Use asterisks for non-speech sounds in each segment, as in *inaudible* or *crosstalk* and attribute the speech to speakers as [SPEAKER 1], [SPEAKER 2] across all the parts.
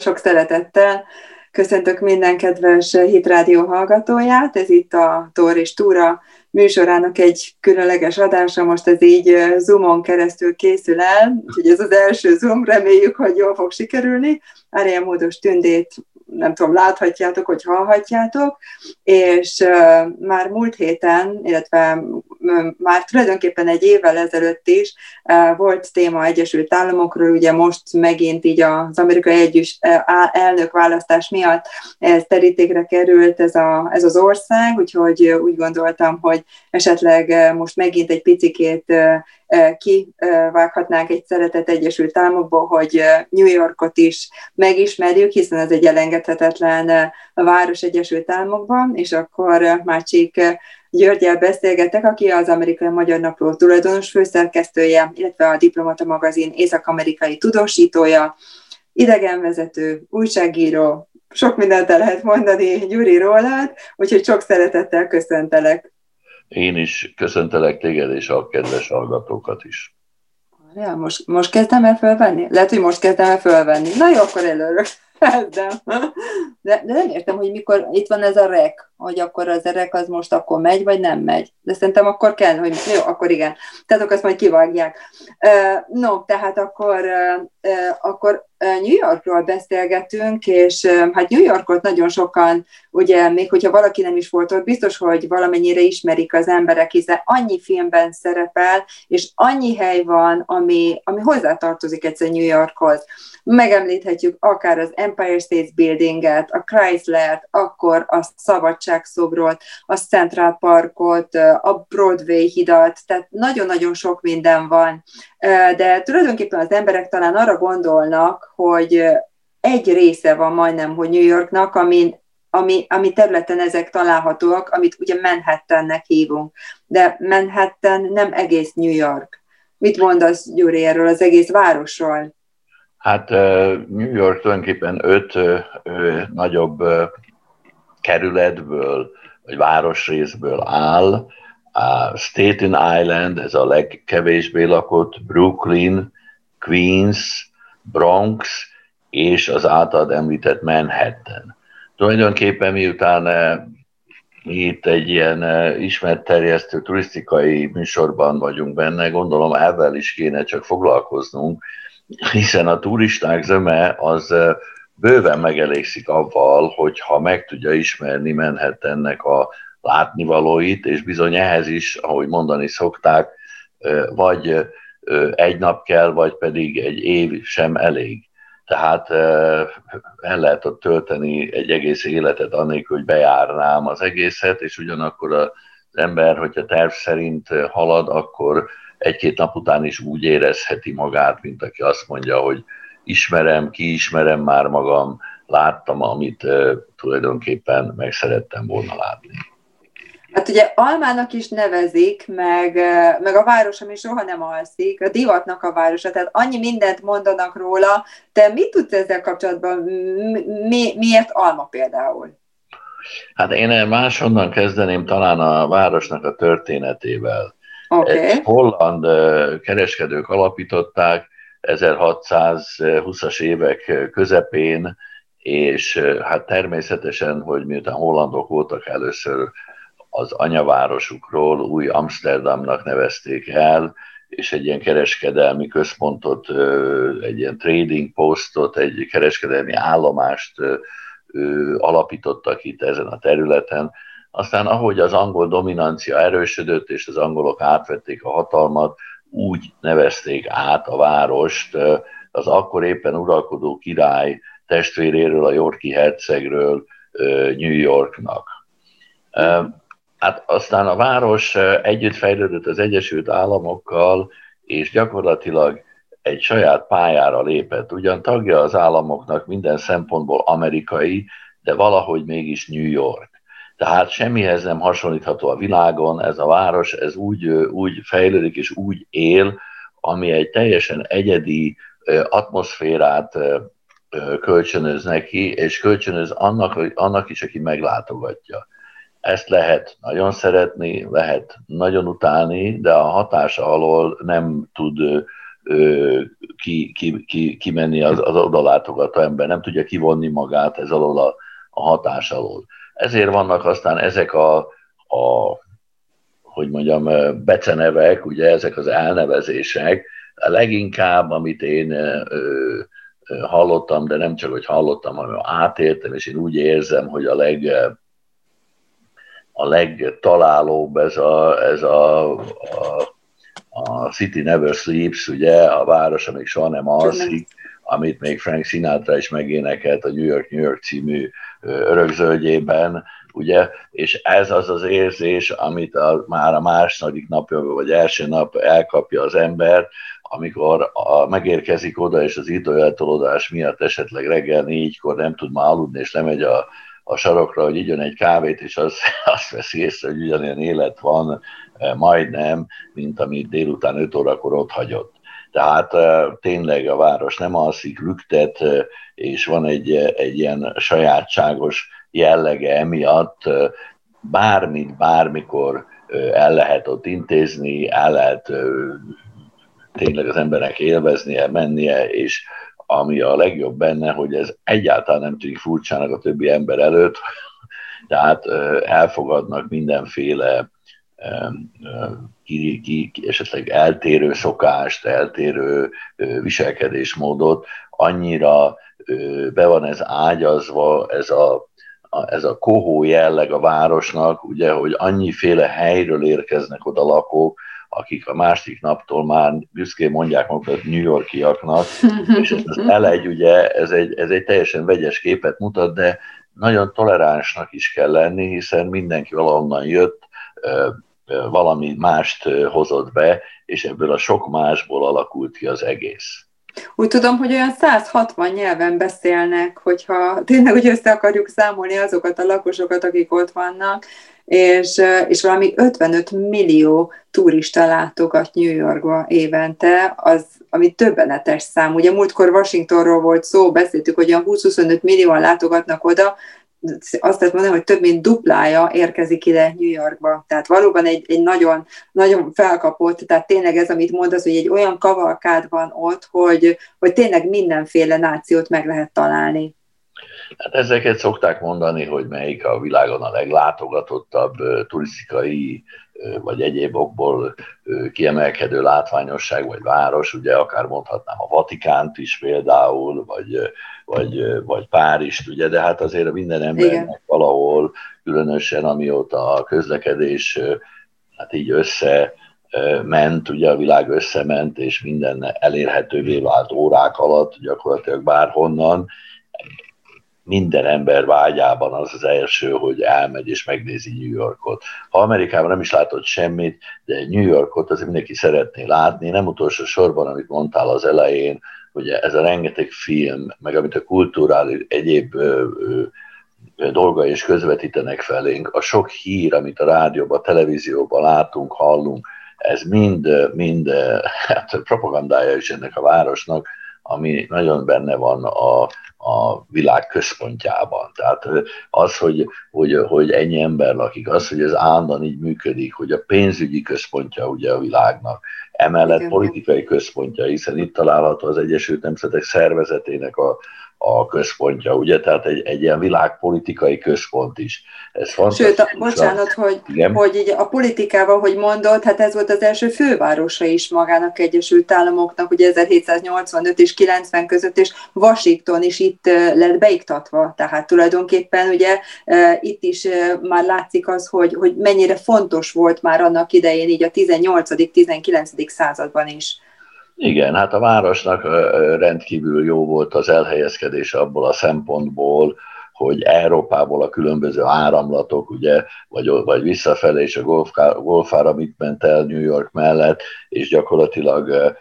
[SPEAKER 1] Sok szeretettel köszöntök minden kedves Hitrádió hallgatóját. Ez itt a Tor és Túra műsorának egy különleges adása. Most ez így Zoomon keresztül készül el, úgyhogy ez az első Zoom, reméljük, hogy jól fog sikerülni. Ária Módos Tündét nem tudom, láthatjátok, hogy hallhatjátok, és már múlt héten, illetve már tulajdonképpen egy évvel ezelőtt is volt téma Egyesült Államokról, ugye most megint így az amerikai együtt elnök választás miatt ez terítékre került ez, a, ez az ország, úgyhogy úgy gondoltam, hogy esetleg most megint egy picikét kivághatnánk egy szeretet Egyesült Államokból, hogy New Yorkot is megismerjük, hiszen ez egy elengedhetetlen város Egyesült Államokban, és akkor Mácsik Györgyel beszélgetek, aki az Amerikai Magyar Napló tulajdonos főszerkesztője, illetve a Diplomata magazin észak-amerikai tudósítója, idegenvezető, újságíró, sok mindent el lehet mondani Gyuri rólad, úgyhogy sok szeretettel köszöntelek.
[SPEAKER 2] Én is köszöntelek téged és a kedves hallgatókat is.
[SPEAKER 1] Ja, most, most kezdem el fölvenni? Lehet, hogy most kezdem el fölvenni. Na jó, akkor előről *laughs* kezdem. De, de nem értem, hogy mikor itt van ez a rek, hogy akkor az rek az most akkor megy, vagy nem megy. De szerintem akkor kell, hogy jó, akkor igen. Tehát akkor azt majd kivágják. No, tehát akkor, akkor New Yorkról beszélgetünk, és hát New Yorkot nagyon sokan, ugye még hogyha valaki nem is volt ott, biztos, hogy valamennyire ismerik az emberek, hiszen annyi filmben szerepel, és annyi hely van, ami, ami hozzátartozik egyszer New Yorkhoz. Megemlíthetjük akár az Empire State Buildinget, a Chrysler-t, akkor a Szabadságszobrot, a Central Parkot, a Broadway hidat, tehát nagyon-nagyon sok minden van. De tulajdonképpen az emberek talán arra gondolnak, hogy egy része van majdnem, hogy New Yorknak, ami, ami, ami területen ezek találhatóak, amit ugye Manhattannek hívunk. De Manhattan nem egész New York. Mit mondasz, Gyuri, erről az egész városról?
[SPEAKER 2] Hát New York tulajdonképpen öt nagyobb kerületből, vagy városrészből áll. A Staten Island, ez a legkevésbé lakott, Brooklyn, Queens, Bronx és az általad említett Manhattan. Tulajdonképpen miután mi itt egy ilyen ismertterjesztő turisztikai műsorban vagyunk benne, gondolom ezzel is kéne csak foglalkoznunk, hiszen a turisták zöme az bőven megelégszik avval, hogyha meg tudja ismerni Manhattannek a látnivalóit, és bizony ehhez is, ahogy mondani szokták, vagy egy nap kell, vagy pedig egy év sem elég. Tehát el lehet ott tölteni egy egész életet annélkül, hogy bejárnám az egészet, és ugyanakkor az ember, hogyha terv szerint halad, akkor egy-két nap után is úgy érezheti magát, mint aki azt mondja, hogy ismerem, kiismerem már magam, láttam, amit tulajdonképpen meg szerettem volna látni.
[SPEAKER 1] Hát ugye Almának is nevezik, meg, meg a város, ami soha nem alszik, a divatnak a városa, tehát annyi mindent mondanak róla. Te mit tudsz ezzel kapcsolatban? Mi, miért Alma például?
[SPEAKER 2] Hát én máshonnan kezdeném talán a városnak a történetével. Okay. Egy holland kereskedők alapították 1620-as évek közepén, és hát természetesen, hogy miután hollandok voltak először az anyavárosukról új Amsterdamnak nevezték el, és egy ilyen kereskedelmi központot, egy ilyen trading postot, egy kereskedelmi állomást alapítottak itt ezen a területen. Aztán ahogy az angol dominancia erősödött, és az angolok átvették a hatalmat, úgy nevezték át a várost az akkor éppen uralkodó király testvéréről, a Yorki hercegről New Yorknak. Hát aztán a város együtt fejlődött az Egyesült Államokkal, és gyakorlatilag egy saját pályára lépett. Ugyan tagja az államoknak minden szempontból amerikai, de valahogy mégis New York. Tehát semmihez nem hasonlítható a világon, ez a város, ez úgy, úgy fejlődik és úgy él, ami egy teljesen egyedi atmoszférát kölcsönöz neki, és kölcsönöz annak, annak is, aki meglátogatja. Ezt lehet nagyon szeretni, lehet nagyon utálni, de a hatása alól nem tud ki, ki, ki, kimenni az, az odalátogató ember, nem tudja kivonni magát ez alól a, a hatás alól. Ezért vannak aztán ezek a, a hogy mondjam, becenevek, ugye ezek az elnevezések, a leginkább, amit én ö, hallottam, de nem csak, hogy hallottam, hanem átéltem, és én úgy érzem, hogy a leg a legtalálóbb ez a, ez a, a, a City Never Sleeps, ugye, a város, amíg soha nem. alszik, amit még Frank Sinatra is megénekelt a New York, New York című örökzöldjében, ugye, és ez az az érzés, amit a, már a második napja, vagy első nap elkapja az ember, amikor a, megérkezik oda, és az időeltolódás miatt esetleg reggel négykor nem tud már aludni, és lemegy a, a sarokra, hogy igyon egy kávét, és az, *laughs* azt veszi észre, hogy ugyanilyen élet van e, majdnem, mint amit délután 5 órakor ott hagyott. Tehát tényleg a város nem alszik, lüktet, és van egy, egy ilyen sajátságos jellege emiatt, bármit, bármikor el lehet ott intézni, el lehet tényleg az emberek élveznie, mennie, és ami a legjobb benne, hogy ez egyáltalán nem tűnik furcsának a többi ember előtt, tehát elfogadnak mindenféle ki, ki, ki, esetleg eltérő szokást, eltérő viselkedésmódot, annyira be van ez ágyazva, ez a, ez a kohó jelleg a városnak, ugye, hogy annyiféle helyről érkeznek oda lakók, akik a másik naptól már büszkén mondják magukat New Yorkiaknak, *laughs* és ez az elegy, ugye, ez egy, ez egy teljesen vegyes képet mutat, de nagyon toleránsnak is kell lenni, hiszen mindenki valahonnan jött, valami mást hozott be, és ebből a sok másból alakult ki az egész.
[SPEAKER 1] Úgy tudom, hogy olyan 160 nyelven beszélnek, hogyha tényleg úgy össze akarjuk számolni azokat a lakosokat, akik ott vannak, és, és valami 55 millió turista látogat New Yorkba évente, az, ami többenetes szám. Ugye múltkor Washingtonról volt szó, beszéltük, hogy olyan 20-25 millióan látogatnak oda, azt lehet mondani, hogy több mint duplája érkezik ide New Yorkba. Tehát valóban egy, egy nagyon, nagyon felkapott, tehát tényleg ez, amit mondasz, hogy egy olyan kavalkád van ott, hogy, hogy tényleg mindenféle nációt meg lehet találni.
[SPEAKER 2] Hát ezeket szokták mondani, hogy melyik a világon a leglátogatottabb turisztikai vagy egyéb okból kiemelkedő látványosság vagy város, ugye akár mondhatnám a Vatikánt is például, vagy, vagy, vagy Párizst, ugye, de hát azért minden embernek Igen. valahol, különösen amióta a közlekedés hát így össze ment, ugye a világ összement, és minden elérhetővé vált órák alatt, gyakorlatilag bárhonnan, minden ember vágyában az az első, hogy elmegy és megnézi New Yorkot. Ha Amerikában nem is látott semmit, de New Yorkot azért mindenki szeretné látni, nem utolsó sorban, amit mondtál az elején, hogy ez a rengeteg film, meg amit a kulturális egyéb ö, ö, dolga is közvetítenek felénk, a sok hír, amit a rádióban, a televízióban látunk, hallunk, ez mind, mind hát propagandája is ennek a városnak, ami nagyon benne van a, a világ központjában. Tehát az, hogy, hogy, hogy ennyi ember lakik, az, hogy ez állandóan így működik, hogy a pénzügyi központja ugye a világnak, emellett Igen. politikai központja, hiszen itt található az Egyesült Nemzetek Szervezetének a, a központja, ugye? Tehát egy, egy ilyen világpolitikai központ is. Ez
[SPEAKER 1] Sőt, a, bocsánat, hogy, hogy így a politikával, hogy mondod, hát ez volt az első fővárosa is magának Egyesült Államoknak, ugye 1785 és 90 között, és Washington is itt lett beiktatva, tehát tulajdonképpen ugye itt is már látszik az, hogy, hogy mennyire fontos volt már annak idején így a 18.-19. században is.
[SPEAKER 2] Igen, hát a városnak rendkívül jó volt az elhelyezkedése abból a szempontból, hogy Európából a különböző áramlatok, ugye, vagy, vagy visszafelé, és a golfára mit ment el New York mellett, és gyakorlatilag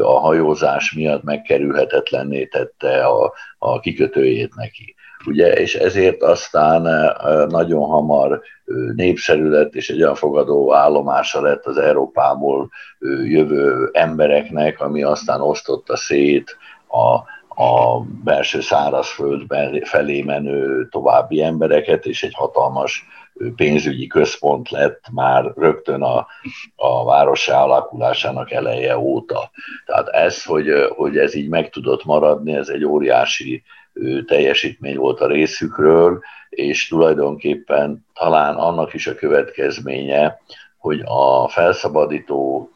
[SPEAKER 2] a hajózás miatt megkerülhetetlenné tette a, a kikötőjét neki ugye, és ezért aztán nagyon hamar népszerű lett, és egy olyan fogadó állomása lett az Európából jövő embereknek, ami aztán osztotta szét a, a belső szárazföld felé menő további embereket, és egy hatalmas pénzügyi központ lett már rögtön a, a városa alakulásának eleje óta. Tehát ez, hogy, hogy ez így meg tudott maradni, ez egy óriási teljesítmény volt a részükről, és tulajdonképpen talán annak is a következménye, hogy a felszabadító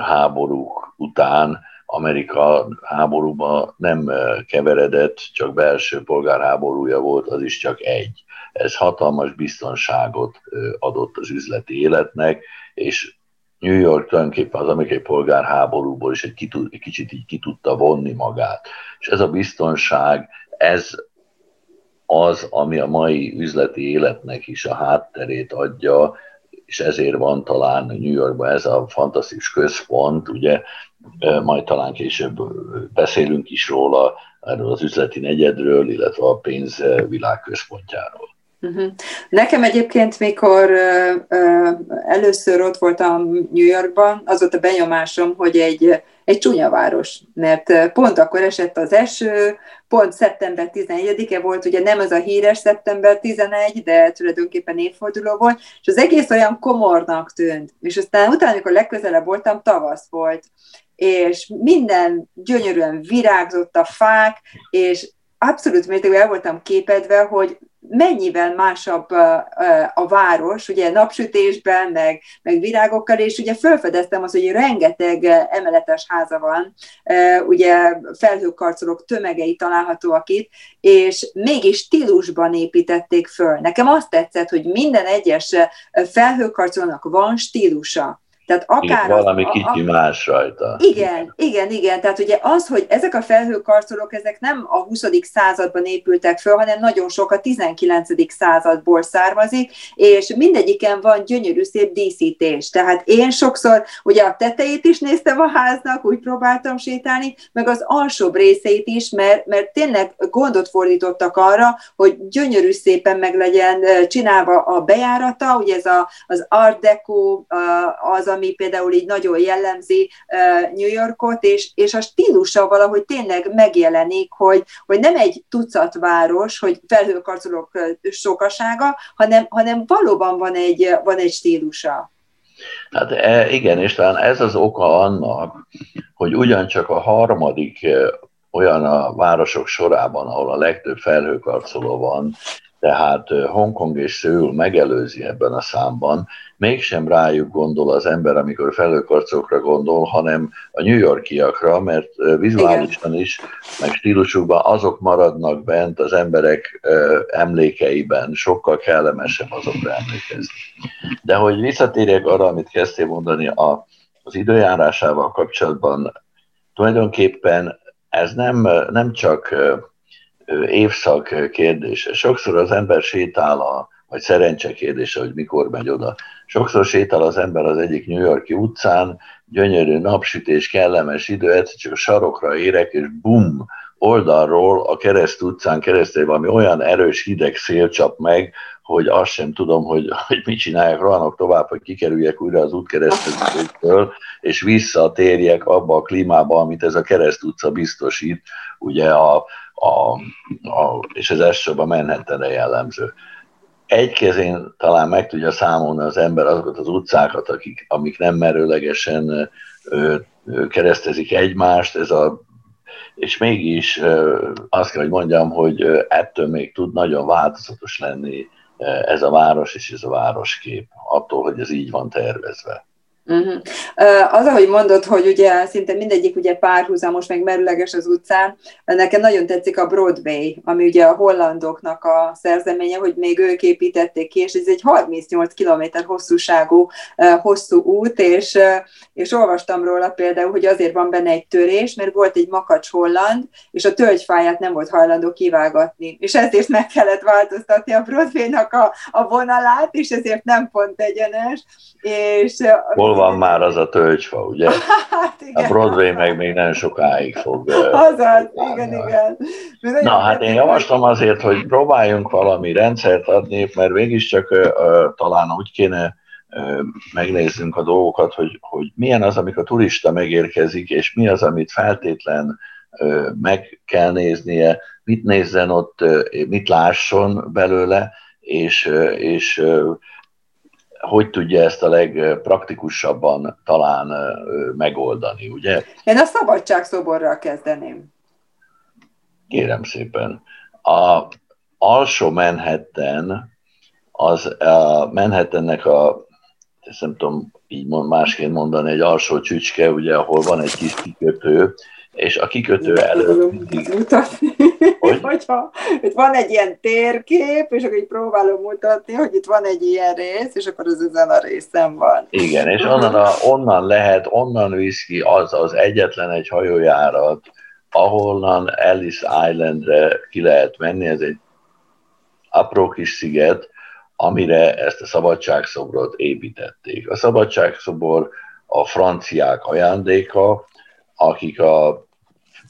[SPEAKER 2] háborúk után Amerika háborúba nem keveredett, csak belső polgárháborúja volt, az is csak egy. Ez hatalmas biztonságot adott az üzleti életnek, és New York tulajdonképpen az amerikai polgárháborúból is egy, kitud, egy kicsit így ki tudta vonni magát. És ez a biztonság, ez az, ami a mai üzleti életnek is a hátterét adja, és ezért van talán New Yorkban ez a fantasztikus központ, ugye majd talán később beszélünk is róla, erről az üzleti negyedről, illetve a pénz világközpontjáról.
[SPEAKER 1] Uh-huh. Nekem egyébként, mikor először ott voltam New Yorkban, az volt a benyomásom, hogy egy, egy csúnya város, mert pont akkor esett az eső, pont szeptember 11-e volt, ugye nem az a híres szeptember 11, de tulajdonképpen évforduló volt, és az egész olyan komornak tűnt. És aztán utána, amikor legközelebb voltam, tavasz volt, és minden gyönyörűen virágzott a fák, és abszolút mértékben el voltam képedve, hogy mennyivel másabb a város, ugye napsütésben, meg, meg virágokkal, és ugye felfedeztem az, hogy rengeteg emeletes háza van, ugye felhőkarcolók tömegei találhatóak itt, és mégis stílusban építették föl. Nekem azt tetszett, hogy minden egyes felhőkarcolónak van stílusa.
[SPEAKER 2] Tehát akár igen, valami az, kicsi a, más rajta.
[SPEAKER 1] Igen, igen, igen. Tehát ugye az, hogy ezek a felhőkarcolók, ezek nem a 20. században épültek föl, hanem nagyon sok a 19. századból származik, és mindegyiken van gyönyörű szép díszítés. Tehát én sokszor ugye a tetejét is néztem a háznak, úgy próbáltam sétálni, meg az alsóbb részeit is, mert, mert tényleg gondot fordítottak arra, hogy gyönyörű szépen meg legyen csinálva a bejárata, ugye ez a, az art deco, az, ami például így nagyon jellemzi New Yorkot, és, és a stílusa valahogy tényleg megjelenik, hogy, hogy nem egy tucat város, hogy felhőkarcolók sokasága, hanem, hanem valóban van egy, van egy stílusa.
[SPEAKER 2] Hát e, igen, és talán ez az oka annak, hogy ugyancsak a harmadik olyan a városok sorában, ahol a legtöbb felhőkarcoló van, tehát Hongkong és Szőül megelőzi ebben a számban, mégsem rájuk gondol az ember, amikor felőkarcokra gondol, hanem a New Yorkiakra, mert vizuálisan is, meg stílusukban azok maradnak bent az emberek emlékeiben, sokkal kellemesebb azokra emlékezni. De hogy visszatérjek arra, amit kezdtél mondani a, az időjárásával kapcsolatban, tulajdonképpen ez nem, nem csak évszak kérdése. Sokszor az ember sétál, a, vagy szerencse kérdése, hogy mikor megy oda. Sokszor sétál az ember az egyik New Yorki utcán, gyönyörű napsütés, kellemes idő, egyszer csak sarokra érek, és bum, oldalról a kereszt utcán keresztül valami olyan erős hideg szél csap meg, hogy azt sem tudom, hogy, hogy mit csináljak, rohanok tovább, hogy kikerüljek újra az útkeresztezésből, és visszatérjek abba a klímába, amit ez a kereszt utca biztosít, ugye a, a, a, és ez elsősorban Manhattanre jellemző. Egy kezén talán meg tudja számolni az ember azokat az utcákat, akik, amik nem merőlegesen ö, ö, keresztezik egymást, ez a és mégis ö, azt kell, hogy mondjam, hogy ettől még tud nagyon változatos lenni ez a város és ez a városkép, attól, hogy ez így van tervezve.
[SPEAKER 1] Uh-huh. Az, ahogy mondod, hogy ugye szinte mindegyik ugye párhuzamos, meg merüleges az utcán, nekem nagyon tetszik a Broadway, ami ugye a hollandoknak a szerzeménye, hogy még ők építették ki, és ez egy 38 km hosszúságú hosszú út, és, és olvastam róla például, hogy azért van benne egy törés, mert volt egy makacs holland, és a tölgyfáját nem volt hajlandó kivágatni, és ezért meg kellett változtatni a Broadway-nak a, a vonalát, és ezért nem pont egyenes, és
[SPEAKER 2] Hol van már az a tölgyfa, ugye? *laughs* Hát igen. A Broadway meg még nem sokáig fog.
[SPEAKER 1] Azaz, igen, igen.
[SPEAKER 2] Na, hát én javaslom azért, hogy próbáljunk valami rendszert adni, mert mégiscsak uh, talán úgy kéne uh, megnézzünk a dolgokat, hogy, hogy milyen az, amikor a turista megérkezik, és mi az, amit feltétlen meg kell néznie, mit nézzen ott, mit lásson belőle, és, és hogy tudja ezt a legpraktikusabban talán megoldani, ugye?
[SPEAKER 1] Én a szabadságszoborral kezdeném.
[SPEAKER 2] Kérem szépen. A alsó Manhattan, az a Manhattannek a, ezt nem tudom így mond, másként mondani, egy alsó csücske, ugye, ahol van egy kis kikötő, és a kikötő előtt mindig...
[SPEAKER 1] Mutatni. *laughs* Hogy? Hogyha itt van egy ilyen térkép, és akkor így próbálom mutatni, hogy itt van egy ilyen rész, és akkor az ezen a részen van.
[SPEAKER 2] Igen, és onnan, a, onnan lehet, onnan visz ki az az egyetlen egy hajójárat, ahonnan Ellis Islandre ki lehet menni, ez egy apró kis sziget, amire ezt a szabadságszobrot építették. A szabadságszobor a franciák ajándéka, akik a,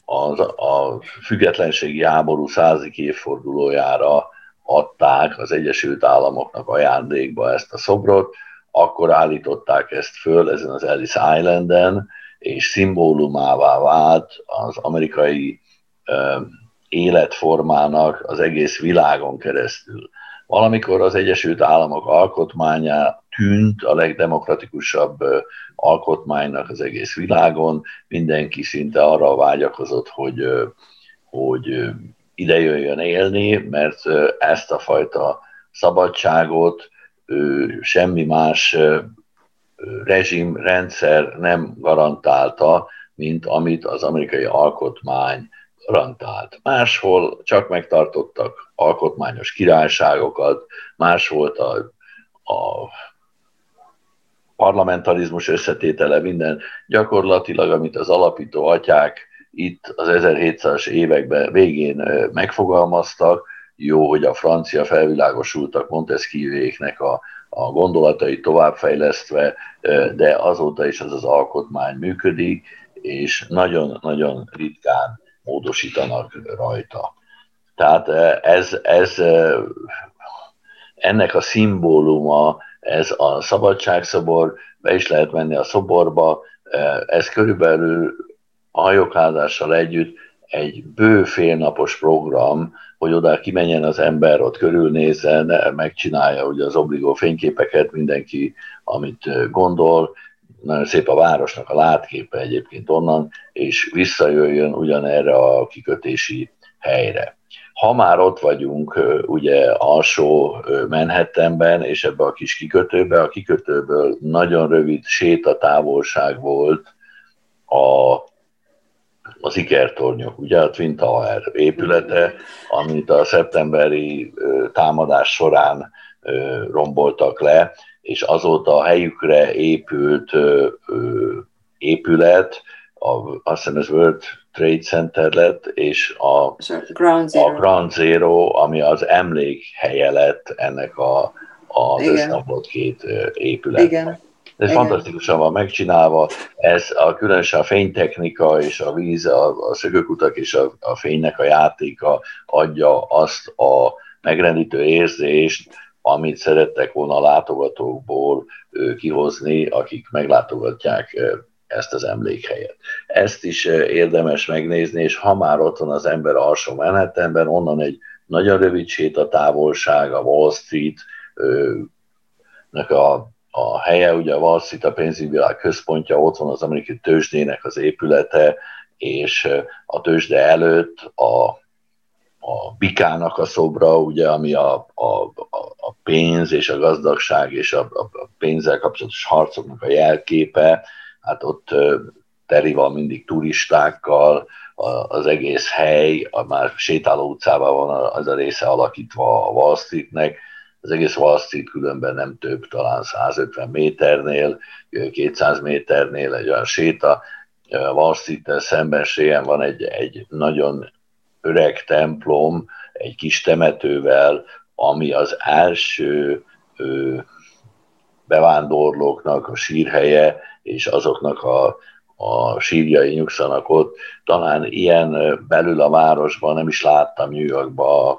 [SPEAKER 2] a, a függetlenségi háború százik évfordulójára adták az Egyesült Államoknak ajándékba ezt a szobrot, akkor állították ezt föl ezen az Ellis Islanden, és szimbólumává vált az amerikai életformának az egész világon keresztül. Valamikor az Egyesült Államok alkotmánya tűnt a legdemokratikusabb alkotmánynak az egész világon, mindenki szinte arra vágyakozott, hogy, hogy ide jöjjön élni, mert ezt a fajta szabadságot semmi más rezsim, rendszer nem garantálta, mint amit az amerikai alkotmány garantált. Máshol csak megtartottak alkotmányos királyságokat, más volt a, a parlamentarizmus összetétele, minden gyakorlatilag, amit az alapító atyák itt az 1700-as években végén megfogalmaztak, jó, hogy a francia felvilágosultak Montesquieuéknek a, a gondolatai továbbfejlesztve, de azóta is az az alkotmány működik, és nagyon-nagyon ritkán módosítanak rajta. Tehát ez, ez ennek a szimbóluma, ez a szabadságszobor, be is lehet menni a szoborba, ez körülbelül a hajókázással együtt egy bő félnapos program, hogy oda kimenjen az ember, ott körülnézzen, megcsinálja ugye az obligó fényképeket, mindenki, amit gondol, nagyon szép a városnak a látképe egyébként onnan, és visszajöjjön ugyanerre a kikötési helyre. Ha már ott vagyunk ugye alsó Manhattanben, és ebbe a kis kikötőbe, a kikötőből nagyon rövid sétatávolság volt a az ikertornyok, ugye a Twin Tower épülete, amit a szeptemberi támadás során romboltak le, és azóta a helyükre épült épület, a, azt hiszem ez World Trade Center lett, és a, a, Ground Zero. a Ground Zero, ami az emlékhelye lett ennek a, az összeomlott két épület. Igen. Ez Igen. fantasztikusan van megcsinálva, ez a különösen a fénytechnika és a víz, a, a szögökutak és a, a fénynek a játéka adja azt a megrendítő érzést, amit szerettek volna a látogatókból kihozni, akik meglátogatják ezt az emlékhelyet. Ezt is érdemes megnézni, és ha már ott van az ember alsó Manhattanben, onnan egy nagyon rövid távolság a Wall Street a a helye, ugye a Wall Street a pénzügyvilág központja, ott van az amerikai tőzsdének az épülete, és a tőzsde előtt a, a bikának a szobra, ugye, ami a, a, a pénz és a gazdagság és a, a pénzzel kapcsolatos harcoknak a jelképe, hát ott teri van mindig turistákkal, az egész hely, a már sétáló utcában van az a része alakítva a Wall Streetnek, az egész Wall Street különben nem több, talán 150 méternél, 200 méternél egy olyan séta. Wall Street-tel szemben van egy, egy nagyon öreg templom, egy kis temetővel, ami az első ö, bevándorlóknak a sírhelye, és azoknak a, a sírjai nyugszanak ott. Talán ilyen belül a városban nem is láttam New Yorkban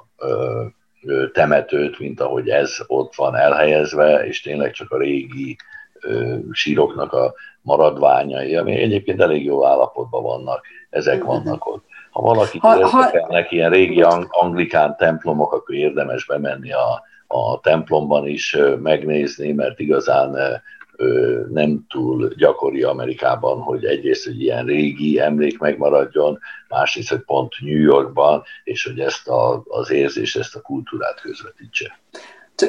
[SPEAKER 2] temetőt, mint ahogy ez ott van elhelyezve, és tényleg csak a régi síroknak a maradványai, ami egyébként elég jó állapotban vannak, ezek vannak ott. Ha valaki ha, ha, ilyen régi anglikán templomok, akkor érdemes bemenni a, a templomban is megnézni, mert igazán nem túl gyakori Amerikában, hogy egyrészt egy ilyen régi emlék megmaradjon, másrészt, hogy pont New Yorkban, és hogy ezt a, az érzést, ezt a kultúrát közvetítse.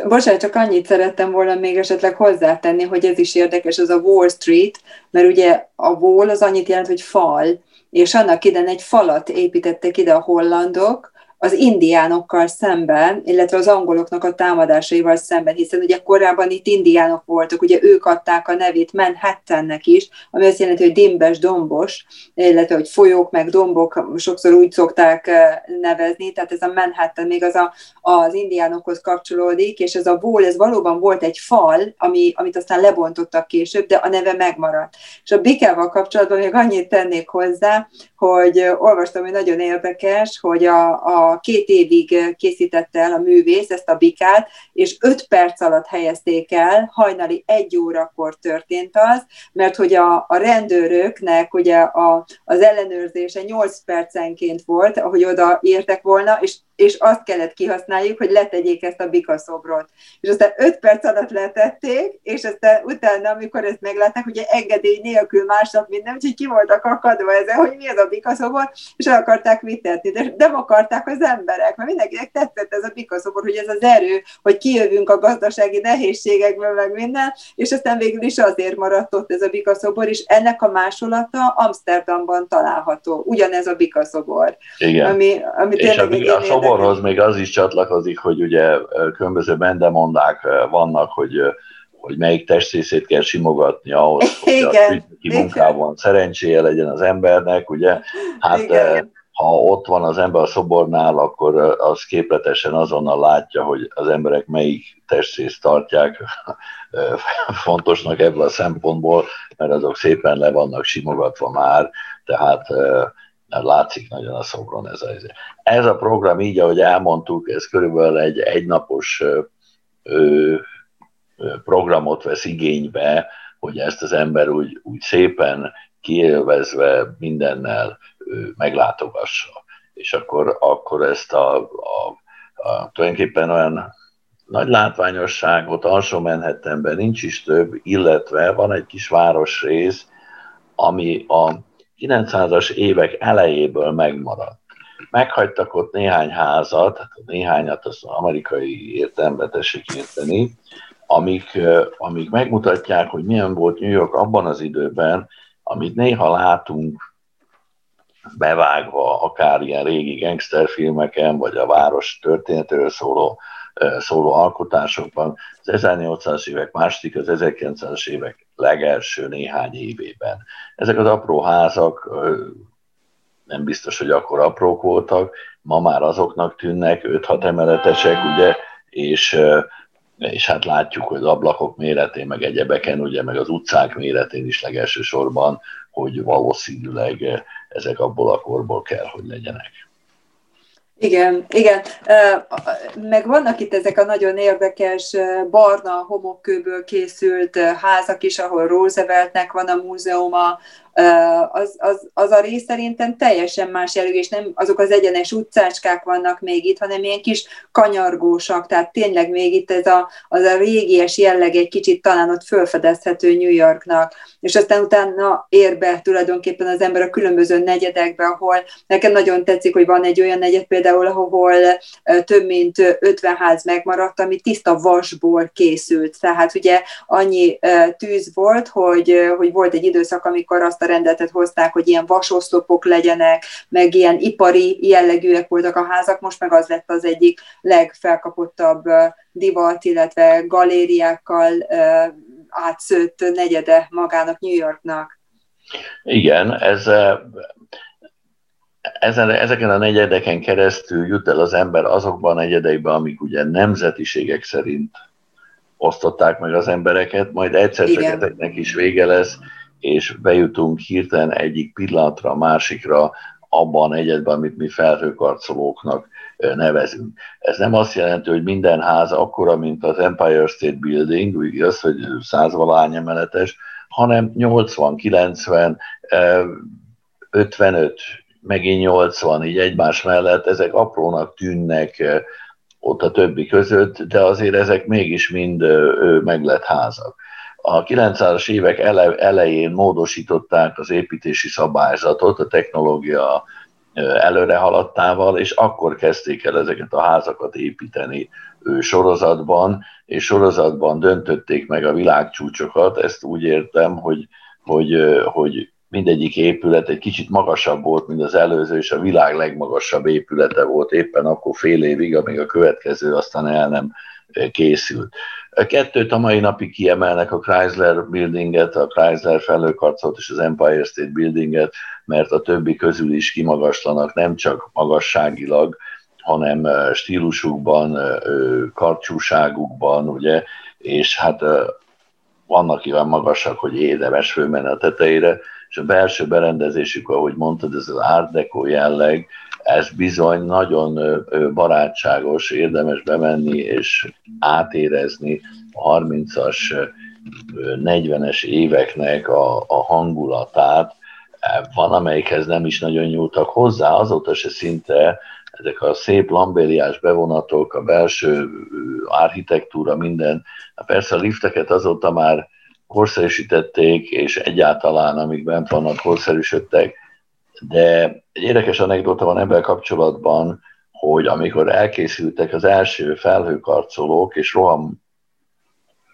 [SPEAKER 1] Bocsánat, csak annyit szerettem volna még esetleg hozzátenni, hogy ez is érdekes, az a Wall Street, mert ugye a wall az annyit jelent, hogy fal, és annak ide egy falat építettek ide a hollandok, az indiánokkal szemben, illetve az angoloknak a támadásaival szemben, hiszen ugye korábban itt indiánok voltak, ugye ők adták a nevét Manhattannek is, ami azt jelenti, hogy dimbes, dombos, illetve hogy folyók meg dombok sokszor úgy szokták eh, nevezni, tehát ez a Manhattan még az a, az indiánokhoz kapcsolódik, és ez a ból, ez valóban volt egy fal, ami, amit aztán lebontottak később, de a neve megmaradt. És a Bikával kapcsolatban még annyit tennék hozzá, hogy eh, olvastam, hogy nagyon érdekes, hogy a, a két évig készítette el a művész ezt a bikát, és öt perc alatt helyezték el, hajnali egy órakor történt az, mert hogy a, a rendőröknek ugye a, az ellenőrzése 8 percenként volt, ahogy oda értek volna, és és azt kellett kihasználjuk, hogy letegyék ezt a bikaszobrot. És aztán öt perc alatt letették, és aztán utána, amikor ezt meglátták, ugye engedély nélkül másnap minden, úgyhogy ki voltak akadva ezzel, hogy mi ez a bikaszobor, és el akarták vitetni, de nem akarták az emberek, mert mindenkinek tetszett ez a bikaszobor, hogy ez az erő, hogy kijövünk a gazdasági nehézségekből, meg minden, és aztán végül is azért maradt ott ez a bikaszobor, és ennek a másolata Amsterdamban található, ugyanez a bikaszobor.
[SPEAKER 2] Igen. Ami, ami és a, a szoborhoz még az is csatlakozik, hogy ugye különböző bendemondák vannak, hogy hogy melyik testrészét kell simogatni ahhoz, *laughs* hogy igen, a munkában szerencséje legyen az embernek, ugye? Hát igen. ha ott van az ember a szobornál, akkor az képletesen azonnal látja, hogy az emberek melyik testrészt tartják fontosnak ebből a szempontból, mert azok szépen le vannak simogatva már, tehát látszik nagyon a szobron ez a, ez a program így, ahogy elmondtuk, ez körülbelül egy egynapos ö, programot vesz igénybe, hogy ezt az ember úgy, úgy szépen kiélvezve mindennel meglátogassa. És akkor, akkor ezt a, a, a tulajdonképpen olyan nagy látványosságot alsó Manhattanben nincs is több, illetve van egy kis városrész, ami a 900-as évek elejéből megmaradt. Meghagytak ott néhány házat, hát néhányat az amerikai értelembe tessék érteni, amik, amik megmutatják, hogy milyen volt New York abban az időben, amit néha látunk bevágva, akár ilyen régi gangsterfilmeken, vagy a város történetéről szóló, szóló alkotásokban, az 1800-as évek második, az 1900-as évek legelső néhány évében. Ezek az apró házak nem biztos, hogy akkor aprók voltak, ma már azoknak tűnnek, 5-6 emeletesek, ugye, és, és hát látjuk, hogy az ablakok méretén, meg egyebeken, ugye, meg az utcák méretén is legelső sorban, hogy valószínűleg ezek abból a korból kell, hogy legyenek.
[SPEAKER 1] Igen, igen. Meg vannak itt ezek a nagyon érdekes barna homokkőből készült házak is, ahol Rooseveltnek van a múzeuma, az, az, az a rész szerintem teljesen más jelű, és nem azok az egyenes utcácskák vannak még itt, hanem ilyen kis kanyargósak, tehát tényleg még itt ez a, az a régies jelleg egy kicsit talán ott fölfedezhető New Yorknak, és aztán utána ér be tulajdonképpen az ember a különböző negyedekbe, ahol nekem nagyon tetszik, hogy van egy olyan negyed például, ahol több mint 50 ház megmaradt, ami tiszta vasból készült, tehát ugye annyi tűz volt, hogy, hogy volt egy időszak, amikor azt a rendeletet hozták, hogy ilyen vasoszlopok legyenek, meg ilyen ipari jellegűek voltak a házak, most meg az lett az egyik legfelkapottabb divat, illetve galériákkal átszőtt negyede magának New Yorknak.
[SPEAKER 2] Igen, ez ezen, ezeken a negyedeken keresztül jut el az ember azokban a negyedekben, amik ugye nemzetiségek szerint osztották meg az embereket, majd egyszer csak ezeknek is vége lesz, és bejutunk hirtelen egyik pillanatra a másikra abban a negyedben, amit mi felhőkarcolóknak nevezünk. Ez nem azt jelenti, hogy minden ház akkora, mint az Empire State Building, igaz, hogy százvalány emeletes, hanem 80, 90, 55, megint 80, így egymás mellett, ezek aprónak tűnnek ott a többi között, de azért ezek mégis mind meglett házak. A 900-as évek ele, elején módosították az építési szabályzatot a technológia előre haladtával, és akkor kezdték el ezeket a házakat építeni sorozatban, és sorozatban döntötték meg a világcsúcsokat, ezt úgy értem, hogy, hogy, hogy mindegyik épület egy kicsit magasabb volt, mint az előző, és a világ legmagasabb épülete volt éppen akkor fél évig, amíg a következő aztán el nem készült. Kettőt a mai napig kiemelnek a Chrysler Buildinget, a Chrysler felőkarcot és az Empire State Buildinget, mert a többi közül is kimagaslanak, nem csak magasságilag, hanem stílusukban, karcsúságukban, ugye, és hát vannak olyan magasak, hogy érdemes fölmenni a tetejére, és a belső berendezésük, ahogy mondtad, ez az Art Deco jelleg, ez bizony nagyon barátságos, érdemes bemenni és átérezni a 30-as, 40-es éveknek a, a hangulatát. Van, amelyikhez nem is nagyon nyúltak hozzá, azóta se szinte ezek a szép lambériás bevonatok, a belső architektúra, minden. Persze a lifteket azóta már korszerűsítették, és egyáltalán, amik bent vannak, korszerűsödtek, de egy érdekes anekdota van ebben kapcsolatban, hogy amikor elkészültek az első felhőkarcolók, és roham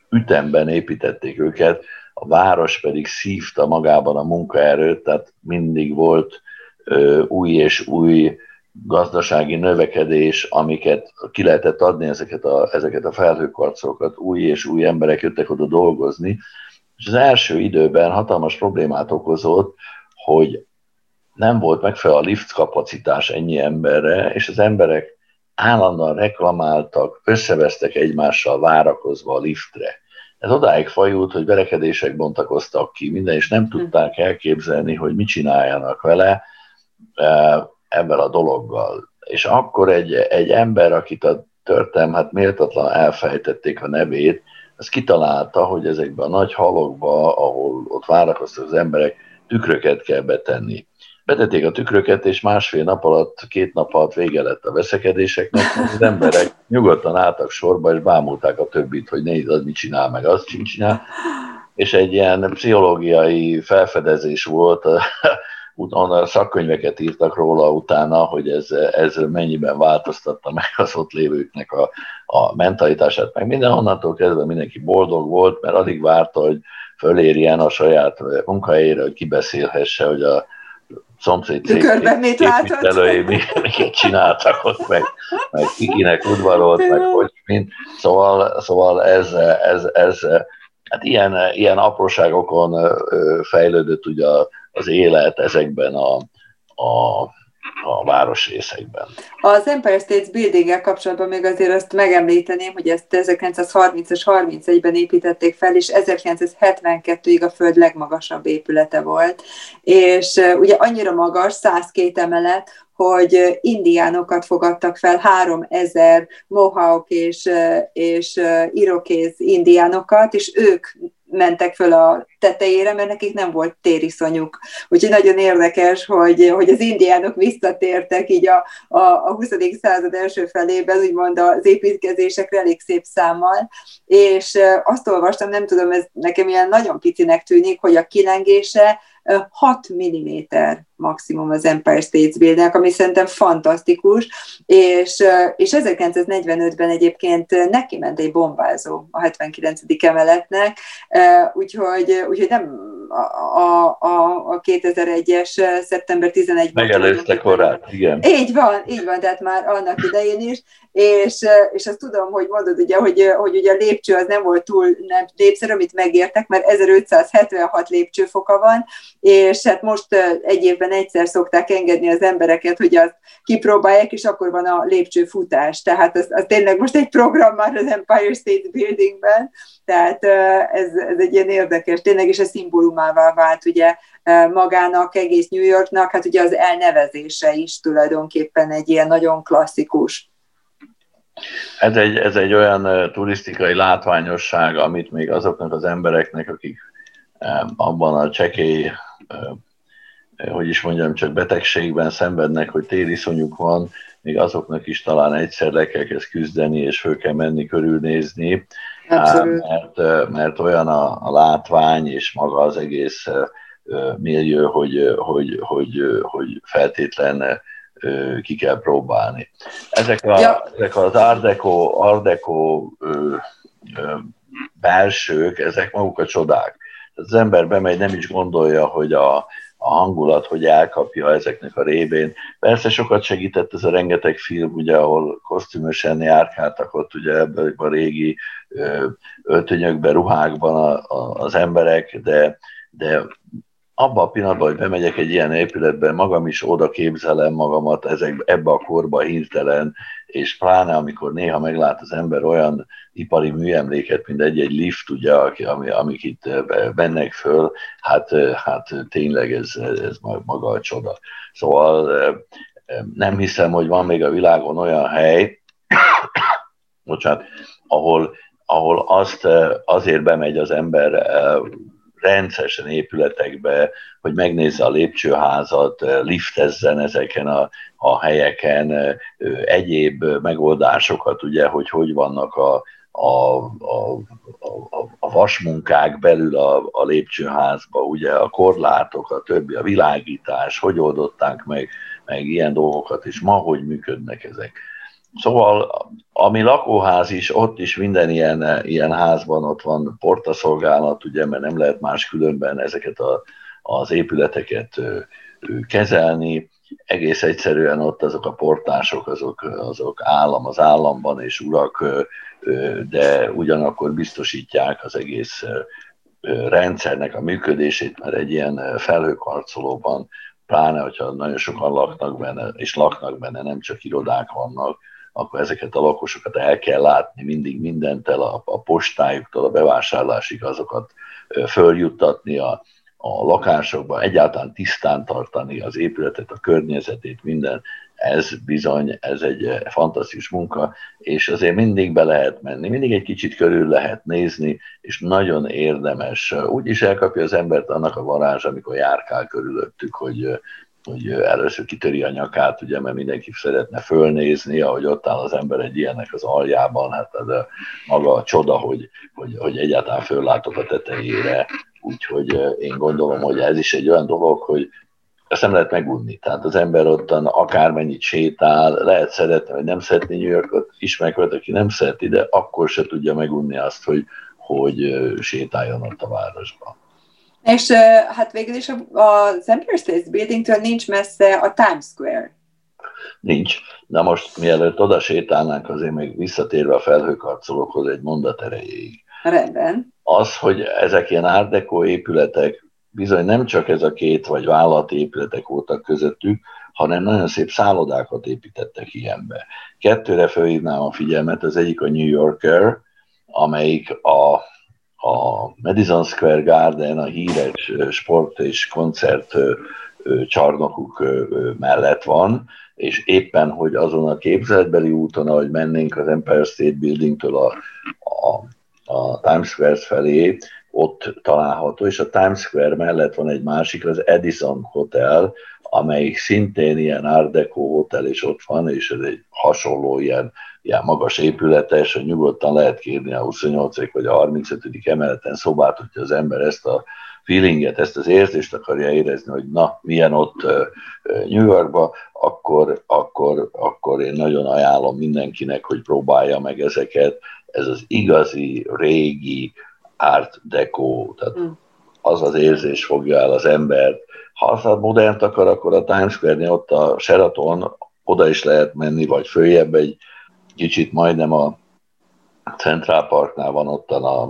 [SPEAKER 2] ütemben építették őket, a város pedig szívta magában a munkaerőt, tehát mindig volt ö, új és új gazdasági növekedés, amiket ki lehetett adni ezeket a, ezeket a felhőkarcolókat, új és új emberek jöttek oda dolgozni, és az első időben hatalmas problémát okozott, hogy nem volt megfelelő a lift kapacitás ennyi emberre, és az emberek állandóan reklamáltak, összevesztek egymással várakozva a liftre. Ez odáig fajult, hogy verekedések bontakoztak ki, minden, és nem tudták elképzelni, hogy mit csináljanak vele e, ebben a dologgal. És akkor egy, egy ember, akit a történelm, hát méltatlan elfejtették a nevét, az kitalálta, hogy ezekben a nagy halokba, ahol ott várakoztak az emberek, tükröket kell betenni. Betették a tükröket, és másfél nap alatt, két nap alatt vége lett a veszekedéseknek, az emberek nyugodtan álltak sorba, és bámulták a többit, hogy nézd, az mit csinál, meg azt csinál. És egy ilyen pszichológiai felfedezés volt, utána szakkönyveket írtak róla utána, hogy ez, ez mennyiben változtatta meg az ott lévőknek a, a mentalitását, meg minden onnantól kezdve mindenki boldog volt, mert addig várta, hogy fölérjen a saját munkahelyére, hogy kibeszélhesse, hogy a szomszéd
[SPEAKER 1] Tükörben mit látott?
[SPEAKER 2] miket csináltak ott, meg, meg kikinek udvarolt, meg hogy mint. Szóval, szóval ez, ez, ez, hát ilyen, ilyen apróságokon fejlődött ugye az élet ezekben a, a a városrészekben.
[SPEAKER 1] Az Empire State building kapcsolatban még azért azt megemlíteném, hogy ezt 1930-as 31-ben építették fel, és 1972-ig a föld legmagasabb épülete volt. És ugye annyira magas, 102 emelet, hogy indiánokat fogadtak fel, 3000 mohawk és, és irokéz indiánokat, és ők mentek föl a tetejére, mert nekik nem volt tériszonyuk. Úgyhogy nagyon érdekes, hogy, hogy az indiánok visszatértek így a, a, a 20. század első felében, úgymond az építkezésekre elég szép számmal, és azt olvastam, nem tudom, ez nekem ilyen nagyon picinek tűnik, hogy a kilengése 6 mm maximum az Empire State Building, ami szerintem fantasztikus, és, és 1945-ben egyébként neki ment egy bombázó a 79. emeletnek, úgyhogy, úgyhogy nem a, a, a 2001-es szeptember 11-ben.
[SPEAKER 2] Megelőzte korát, igen.
[SPEAKER 1] Így van, így van, tehát már annak idején is, és, és azt tudom, hogy mondod ugye, hogy, hogy ugye a lépcső az nem volt túl nem lépszer, amit megértek, mert 1576 lépcsőfoka van, és hát most egy évben egyszer szokták engedni az embereket, hogy azt kipróbálják, és akkor van a lépcsőfutás. Tehát az, az tényleg most egy program már az Empire State Buildingben, tehát ez, ez egy ilyen érdekes, tényleg is a szimbólumává vált ugye magának, egész New Yorknak, hát ugye az elnevezése is tulajdonképpen egy ilyen nagyon klasszikus.
[SPEAKER 2] Ez egy, ez egy olyan turisztikai látványosság, amit még azoknak az embereknek, akik abban a csekély hogy is mondjam, csak betegségben szenvednek, hogy tériszonyuk van, még azoknak is talán egyszer le kell kezd küzdeni, és föl kell menni körülnézni, mert, mert olyan a, a látvány és maga az egész millió, hogy, hogy, hogy, hogy feltétlen ki kell próbálni. Ezek, a, ja. ezek az Ardeco ö, ö, belsők, ezek maguk a csodák. Az ember bemegy, nem is gondolja, hogy a, a hangulat, hogy elkapja ezeknek a révén. Persze sokat segített ez a rengeteg film, ugye, ahol kosztümösen járkáltak ott ugye ebben a régi öltönyökben, ruhákban a, a, az emberek, de, de abban a pillanatban, hogy bemegyek egy ilyen épületbe, magam is oda képzelem magamat ezek, ebbe a korba hirtelen, és pláne amikor néha meglát az ember olyan ipari műemléket, mint egy-egy lift, ugye, ami, amik itt bennek föl, hát, hát tényleg ez, ez maga a csoda. Szóval nem hiszem, hogy van még a világon olyan hely, *coughs* bocsánat, ahol, ahol azt azért bemegy az ember rendszeresen épületekbe, hogy megnézze a lépcsőházat, liftezzen ezeken a, a helyeken, egyéb megoldásokat, ugye, hogy hogy vannak a, a, a, a, a vasmunkák belül a, a lépcsőházba, ugye a korlátok, a többi, a világítás, hogy oldották meg, meg ilyen dolgokat, és ma hogy működnek ezek. Szóval, ami lakóház is, ott is minden ilyen, ilyen házban ott van portaszolgálat, ugye, mert nem lehet más különben ezeket a, az épületeket kezelni. Egész egyszerűen ott azok a portások, azok, azok állam az államban és urak, de ugyanakkor biztosítják az egész rendszernek a működését, mert egy ilyen felhőkarcolóban, pláne, hogyha nagyon sokan laknak benne, és laknak benne, nem csak irodák vannak, akkor ezeket a lakosokat el kell látni, mindig mindent el a, a postájuktól a bevásárlásig azokat följuttatni a, a lakásokba, egyáltalán tisztán tartani az épületet, a környezetét, minden, ez bizony, ez egy fantasztikus munka, és azért mindig be lehet menni, mindig egy kicsit körül lehet nézni, és nagyon érdemes. Úgy is elkapja az embert annak a varázs, amikor járkál körülöttük, hogy hogy először kitöri a nyakát, ugye, mert mindenki szeretne fölnézni, ahogy ott áll az ember egy ilyennek az aljában, hát ez a, maga a csoda, hogy, hogy, hogy egyáltalán föllátok a tetejére, úgyhogy én gondolom, hogy ez is egy olyan dolog, hogy ezt nem lehet megunni. Tehát az ember ottan akármennyit sétál, lehet szeretni, vagy nem szeretni New Yorkot, ismerek olyat, aki nem szereti, de akkor se tudja megunni azt, hogy, hogy sétáljon ott a városban.
[SPEAKER 1] És hát végül is az Empire State Buildingtől nincs messze a Times Square.
[SPEAKER 2] Nincs. Na most mielőtt oda sétálnánk, azért még visszatérve a felhőkarcolókhoz egy mondat erejéig.
[SPEAKER 1] Rendben.
[SPEAKER 2] Az, hogy ezek ilyen árdekó épületek, bizony nem csak ez a két vagy vállalati épületek voltak közöttük, hanem nagyon szép szállodákat építettek ilyenbe. Kettőre felhívnám a figyelmet, az egyik a New Yorker, amelyik a a Madison Square Garden, a híres sport és koncert csarnokuk mellett van, és éppen, hogy azon a képzeletbeli úton, ahogy mennénk az Empire State Buildingtől a, a, a Times Square felé, ott található, és a Times Square mellett van egy másik, az Edison Hotel, amelyik szintén ilyen Art Deco hotel, és ott van, és ez egy hasonló ilyen ilyen magas épületes, hogy nyugodtan lehet kérni a 28. vagy a 35. emeleten szobát, hogyha az ember ezt a feelinget, ezt az érzést akarja érezni, hogy na, milyen ott New Yorkba, akkor, akkor, akkor én nagyon ajánlom mindenkinek, hogy próbálja meg ezeket. Ez az igazi, régi art deco, tehát mm. az az érzés fogja el az embert. Ha az modernt akar, akkor a Times Square-nél ott a Sheraton, oda is lehet menni, vagy följebb egy kicsit majdnem a Central Parknál van ott a,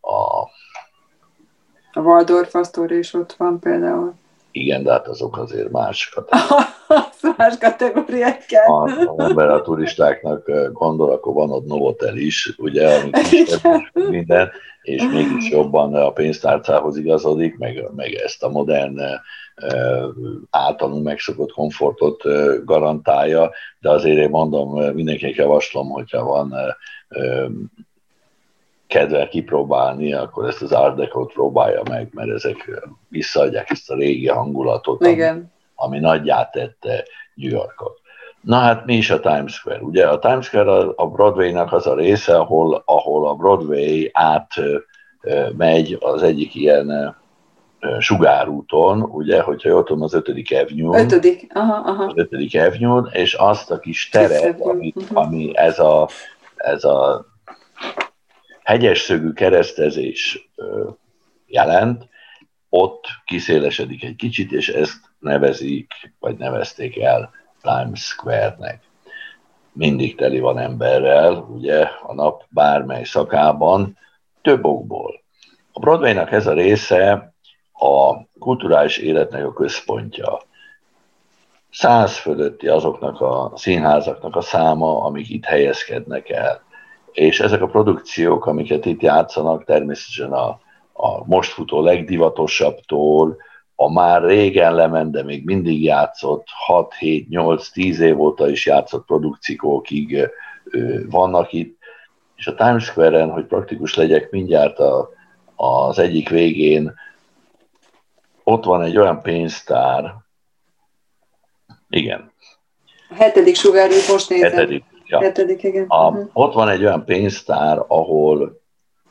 [SPEAKER 2] a
[SPEAKER 1] a Waldorf Astoria is ott van például.
[SPEAKER 2] Igen, de hát azok azért más kategóriák. *laughs*
[SPEAKER 1] más kategóriák kell.
[SPEAKER 2] Ha ember a turistáknak gondol, akkor van ott Novotel is, ugye, amit *laughs* is minden, és mégis jobban a pénztárcához igazodik, meg, meg ezt a modern általunk megszokott komfortot garantálja, de azért én mondom, mindenkinek javaslom, hogyha van kedvel kipróbálni, akkor ezt az Art Deco-t próbálja meg, mert ezek visszaadják ezt a régi hangulatot,
[SPEAKER 1] Igen.
[SPEAKER 2] ami, ami nagyját tette New Yorkot. Na hát mi is a Times Square? Ugye a Times Square a Broadway-nak az a része, ahol, ahol a Broadway át megy az egyik ilyen sugárúton, ugye, hogyha jól tudom, az 5. avenue
[SPEAKER 1] Ötödik, aha, aha.
[SPEAKER 2] Az 5. avenue és azt a kis teret, ami,
[SPEAKER 1] uh-huh.
[SPEAKER 2] ami ez a, ez a hegyes szögű keresztezés jelent, ott kiszélesedik egy kicsit, és ezt nevezik, vagy nevezték el Times Square-nek. Mindig teli van emberrel, ugye, a nap bármely szakában, több okból. A Broadway-nak ez a része a kulturális életnek a központja. Száz fölötti azoknak a színházaknak a száma, amik itt helyezkednek el. És ezek a produkciók, amiket itt játszanak, természetesen a, a most futó legdivatosabbtól, a már régen lement, de még mindig játszott, 6, 7, 8, 10 év óta is játszott produkciókig vannak itt, és a Times Square-en, hogy praktikus legyek, mindjárt a, az egyik végén ott van egy olyan pénztár, igen.
[SPEAKER 1] A hetedik sugárút most nézem.
[SPEAKER 2] Hetedik, ja.
[SPEAKER 1] hetedik igen.
[SPEAKER 2] A, uh-huh. Ott van egy olyan pénztár, ahol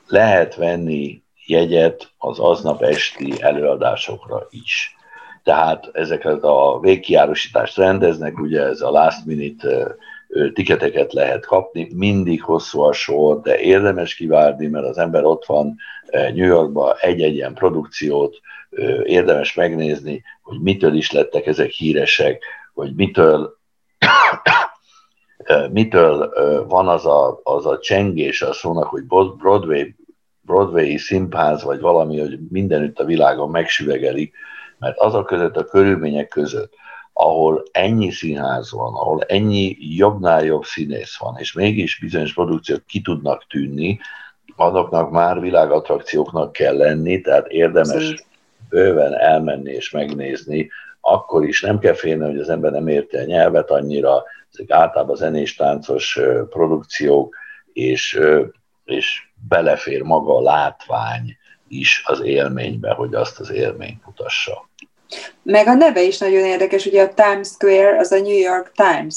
[SPEAKER 2] lehet venni jegyet az aznap esti előadásokra is. Tehát ezeket a végkiárosítást rendeznek, ugye ez a last minute tiketeket lehet kapni, mindig hosszú a sor, de érdemes kivárni, mert az ember ott van New Yorkban egy-egy ilyen produkciót, érdemes megnézni, hogy mitől is lettek ezek híresek, hogy mitől *coughs* mitől van az a, az a csengés a szónak, hogy Broadway, Broadway színház, vagy valami, hogy mindenütt a világon megsüvegelik, mert azok között a körülmények között, ahol ennyi színház van, ahol ennyi jobbnál jobb színész van, és mégis bizonyos produkciók ki tudnak tűnni, azoknak már világattrakcióknak kell lenni, tehát érdemes bőven elmenni és megnézni, akkor is nem kell félni, hogy az ember nem érti a nyelvet annyira, ezek általában zenés, táncos produkciók, és, és belefér maga a látvány is az élménybe, hogy azt az élményt mutassa.
[SPEAKER 1] Meg a neve is nagyon érdekes, ugye a Times Square az a New York Times,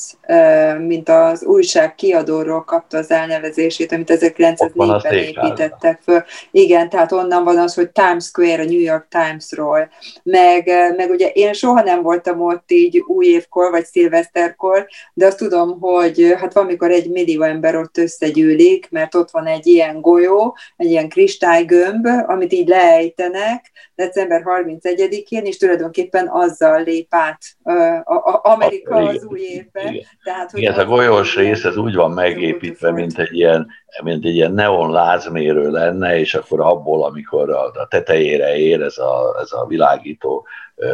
[SPEAKER 1] mint az újság kiadóról kapta az elnevezését, amit 1904-ben építettek föl. Igen, tehát onnan van az, hogy Times Square a New York Times-ról. Meg, meg ugye én soha nem voltam ott így új évkor, vagy szilveszterkor, de azt tudom, hogy hát valamikor egy millió ember ott összegyűlik, mert ott van egy ilyen golyó, egy ilyen kristálygömb, amit így leejtenek december 31-én, és tulajdonképpen tulajdonképpen azzal lép át a, a, Amerika a, az új évbe. Igen,
[SPEAKER 2] Tehát, hogy igen ez a golyós rész, ez úgy van megépítve, mint egy ilyen, mint egy ilyen neon lázmérő lenne, és akkor abból, amikor a, a tetejére ér ez a, ez a világító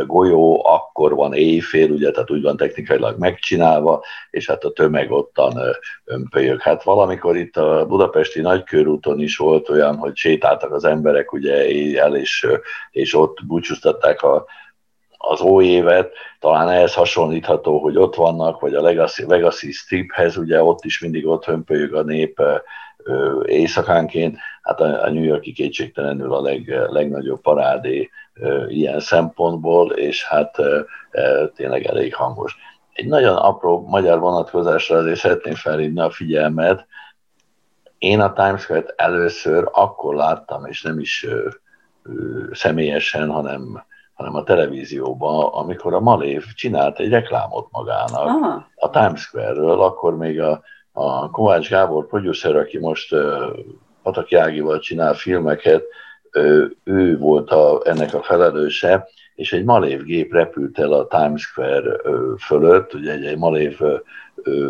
[SPEAKER 2] golyó, akkor van éjfél, ugye, tehát úgy van technikailag megcsinálva, és hát a tömeg ottan ömpölyök. Hát valamikor itt a budapesti nagykörúton is volt olyan, hogy sétáltak az emberek ugye éjjel, és, és ott búcsúztatták a az ój évet, talán ehhez hasonlítható, hogy ott vannak, vagy a Legacy, Legacy Striphez, ugye ott is mindig ott hömpölyög a nép éjszakánként, hát a, a New Yorki kétségtelenül a leg, legnagyobb parádé ilyen szempontból, és hát tényleg elég hangos. Egy nagyon apró magyar vonatkozásra azért szeretném felhívni a figyelmet. Én a Times Square-t először akkor láttam, és nem is személyesen, hanem hanem a televízióban, amikor a Malév csinált egy reklámot magának Aha. a Times Square-ről, akkor még a, a Kovács Gábor producer, aki most Pataki Ágival csinál filmeket, ő, ő volt a, ennek a felelőse, és egy Malév gép repült el a Times Square fölött, ugye egy, egy Malév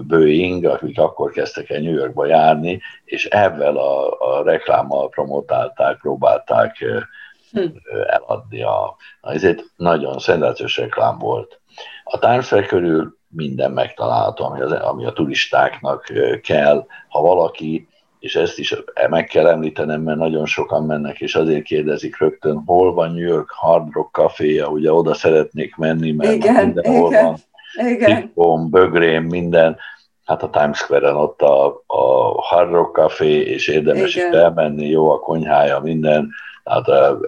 [SPEAKER 2] Boeing, akik akkor kezdtek el New Yorkba járni, és ebben a, a reklámmal promotálták, próbálták hm. eladni. A, ezért nagyon szenzációs reklám volt. A Square körül minden megtalálható, ami, az, ami a turistáknak kell. Ha valaki, és ezt is meg kell említenem, mert nagyon sokan mennek, és azért kérdezik rögtön, hol van New York Hard Rock Café-ja, ugye oda szeretnék menni, mert igen, mindenhol igen, van igen. Tippom, bögrém, minden. Hát a Times Square-en ott a, a Hard Rock Café, és érdemes Igen. elmenni, jó a konyhája, minden. Tehát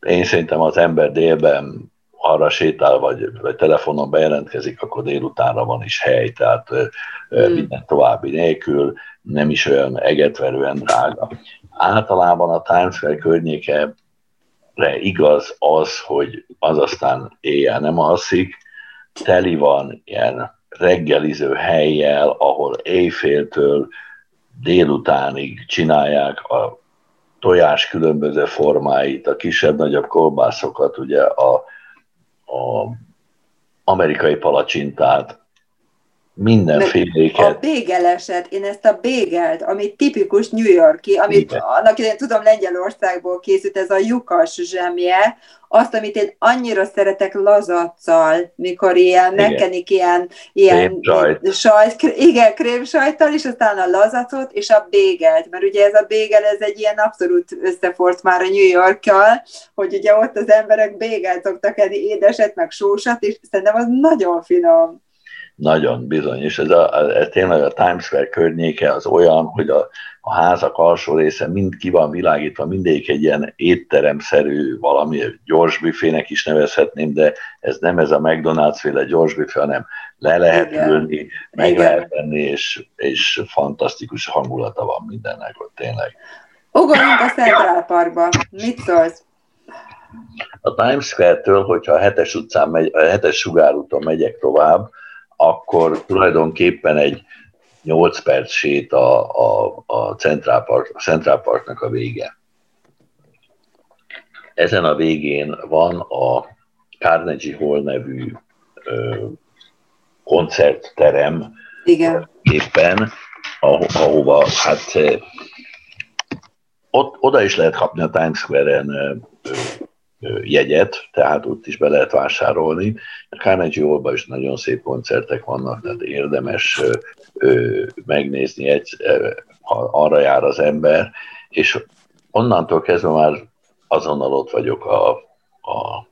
[SPEAKER 2] én szerintem az ember délben arra sétál, vagy, vagy telefonon bejelentkezik, akkor délutánra van is hely, tehát hmm. minden további nélkül, nem is olyan egetverően drága. Általában a Times Square környéke igaz az, hogy az aztán éjjel nem alszik, teli van ilyen reggeliző helyjel, ahol éjféltől délutánig csinálják a tojás különböző formáit, a kisebb-nagyobb kolbászokat, ugye a, a amerikai palacsintát, mindenféléket.
[SPEAKER 1] A bégeleset, én ezt a bégelt, ami tipikus New Yorki, amit Igen. annak idején tudom Lengyelországból készült, ez a lyukas zsemje, azt, amit én annyira szeretek lazaccal, mikor ilyen igen. megkenik ilyen, ilyen sajt, igen, krémsajttal, és aztán a lazacot és a bégelt, mert ugye ez a bégel, ez egy ilyen abszolút összefort már a New Yorkkal, hogy ugye ott az emberek bégelt szoktak enni, édeset, meg sósat, és szerintem az nagyon finom.
[SPEAKER 2] Nagyon bizony, és ez, a, ez tényleg a Times Square környéke az olyan, hogy a, a házak alsó része mind ki van világítva, mindegyik egy ilyen étteremszerű, valami gyors büfének is nevezhetném, de ez nem ez a McDonald's féle gyors büfé, hanem le lehet Igen. ülni, meg Igen. lehet venni, és, és fantasztikus hangulata van mindennek ott tényleg.
[SPEAKER 1] Ugorjunk a Central Parkba. Mit szólsz?
[SPEAKER 2] A Times Square-től, hogyha a hetes utcán megy, a hetes sugárúton megyek tovább, akkor tulajdonképpen egy 8 perc sét a, a, a, Central, Park, a Central Parknak a vége. Ezen a végén van a Carnegie Hall nevű ö, koncertterem,
[SPEAKER 1] Igen.
[SPEAKER 2] éppen, ahova hát ott, oda is lehet kapni a Times Square-en jegyet, tehát ott is be lehet vásárolni. A Carnegie hall is nagyon szép koncertek vannak, tehát érdemes ö, megnézni, egy, ha arra jár az ember, és onnantól kezdve már azonnal ott vagyok a, a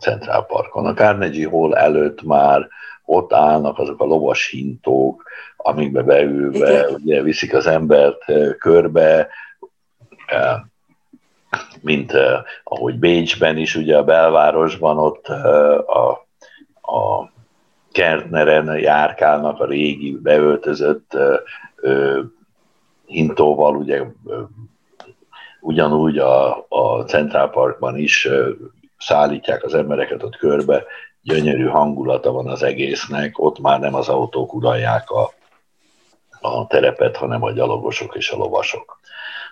[SPEAKER 2] Central Parkon. A Carnegie Hall előtt már ott állnak azok a lovas hintók, amikbe beülve ugye viszik az embert körbe, mint uh, ahogy Bécsben is, ugye a belvárosban ott uh, a, a Kertneren járkálnak a régi beöltözött uh, hintóval, ugye ugyanúgy a, a Central Parkban is szállítják az embereket ott körbe, gyönyörű hangulata van az egésznek, ott már nem az autók uralják a, a terepet, hanem a gyalogosok és a lovasok.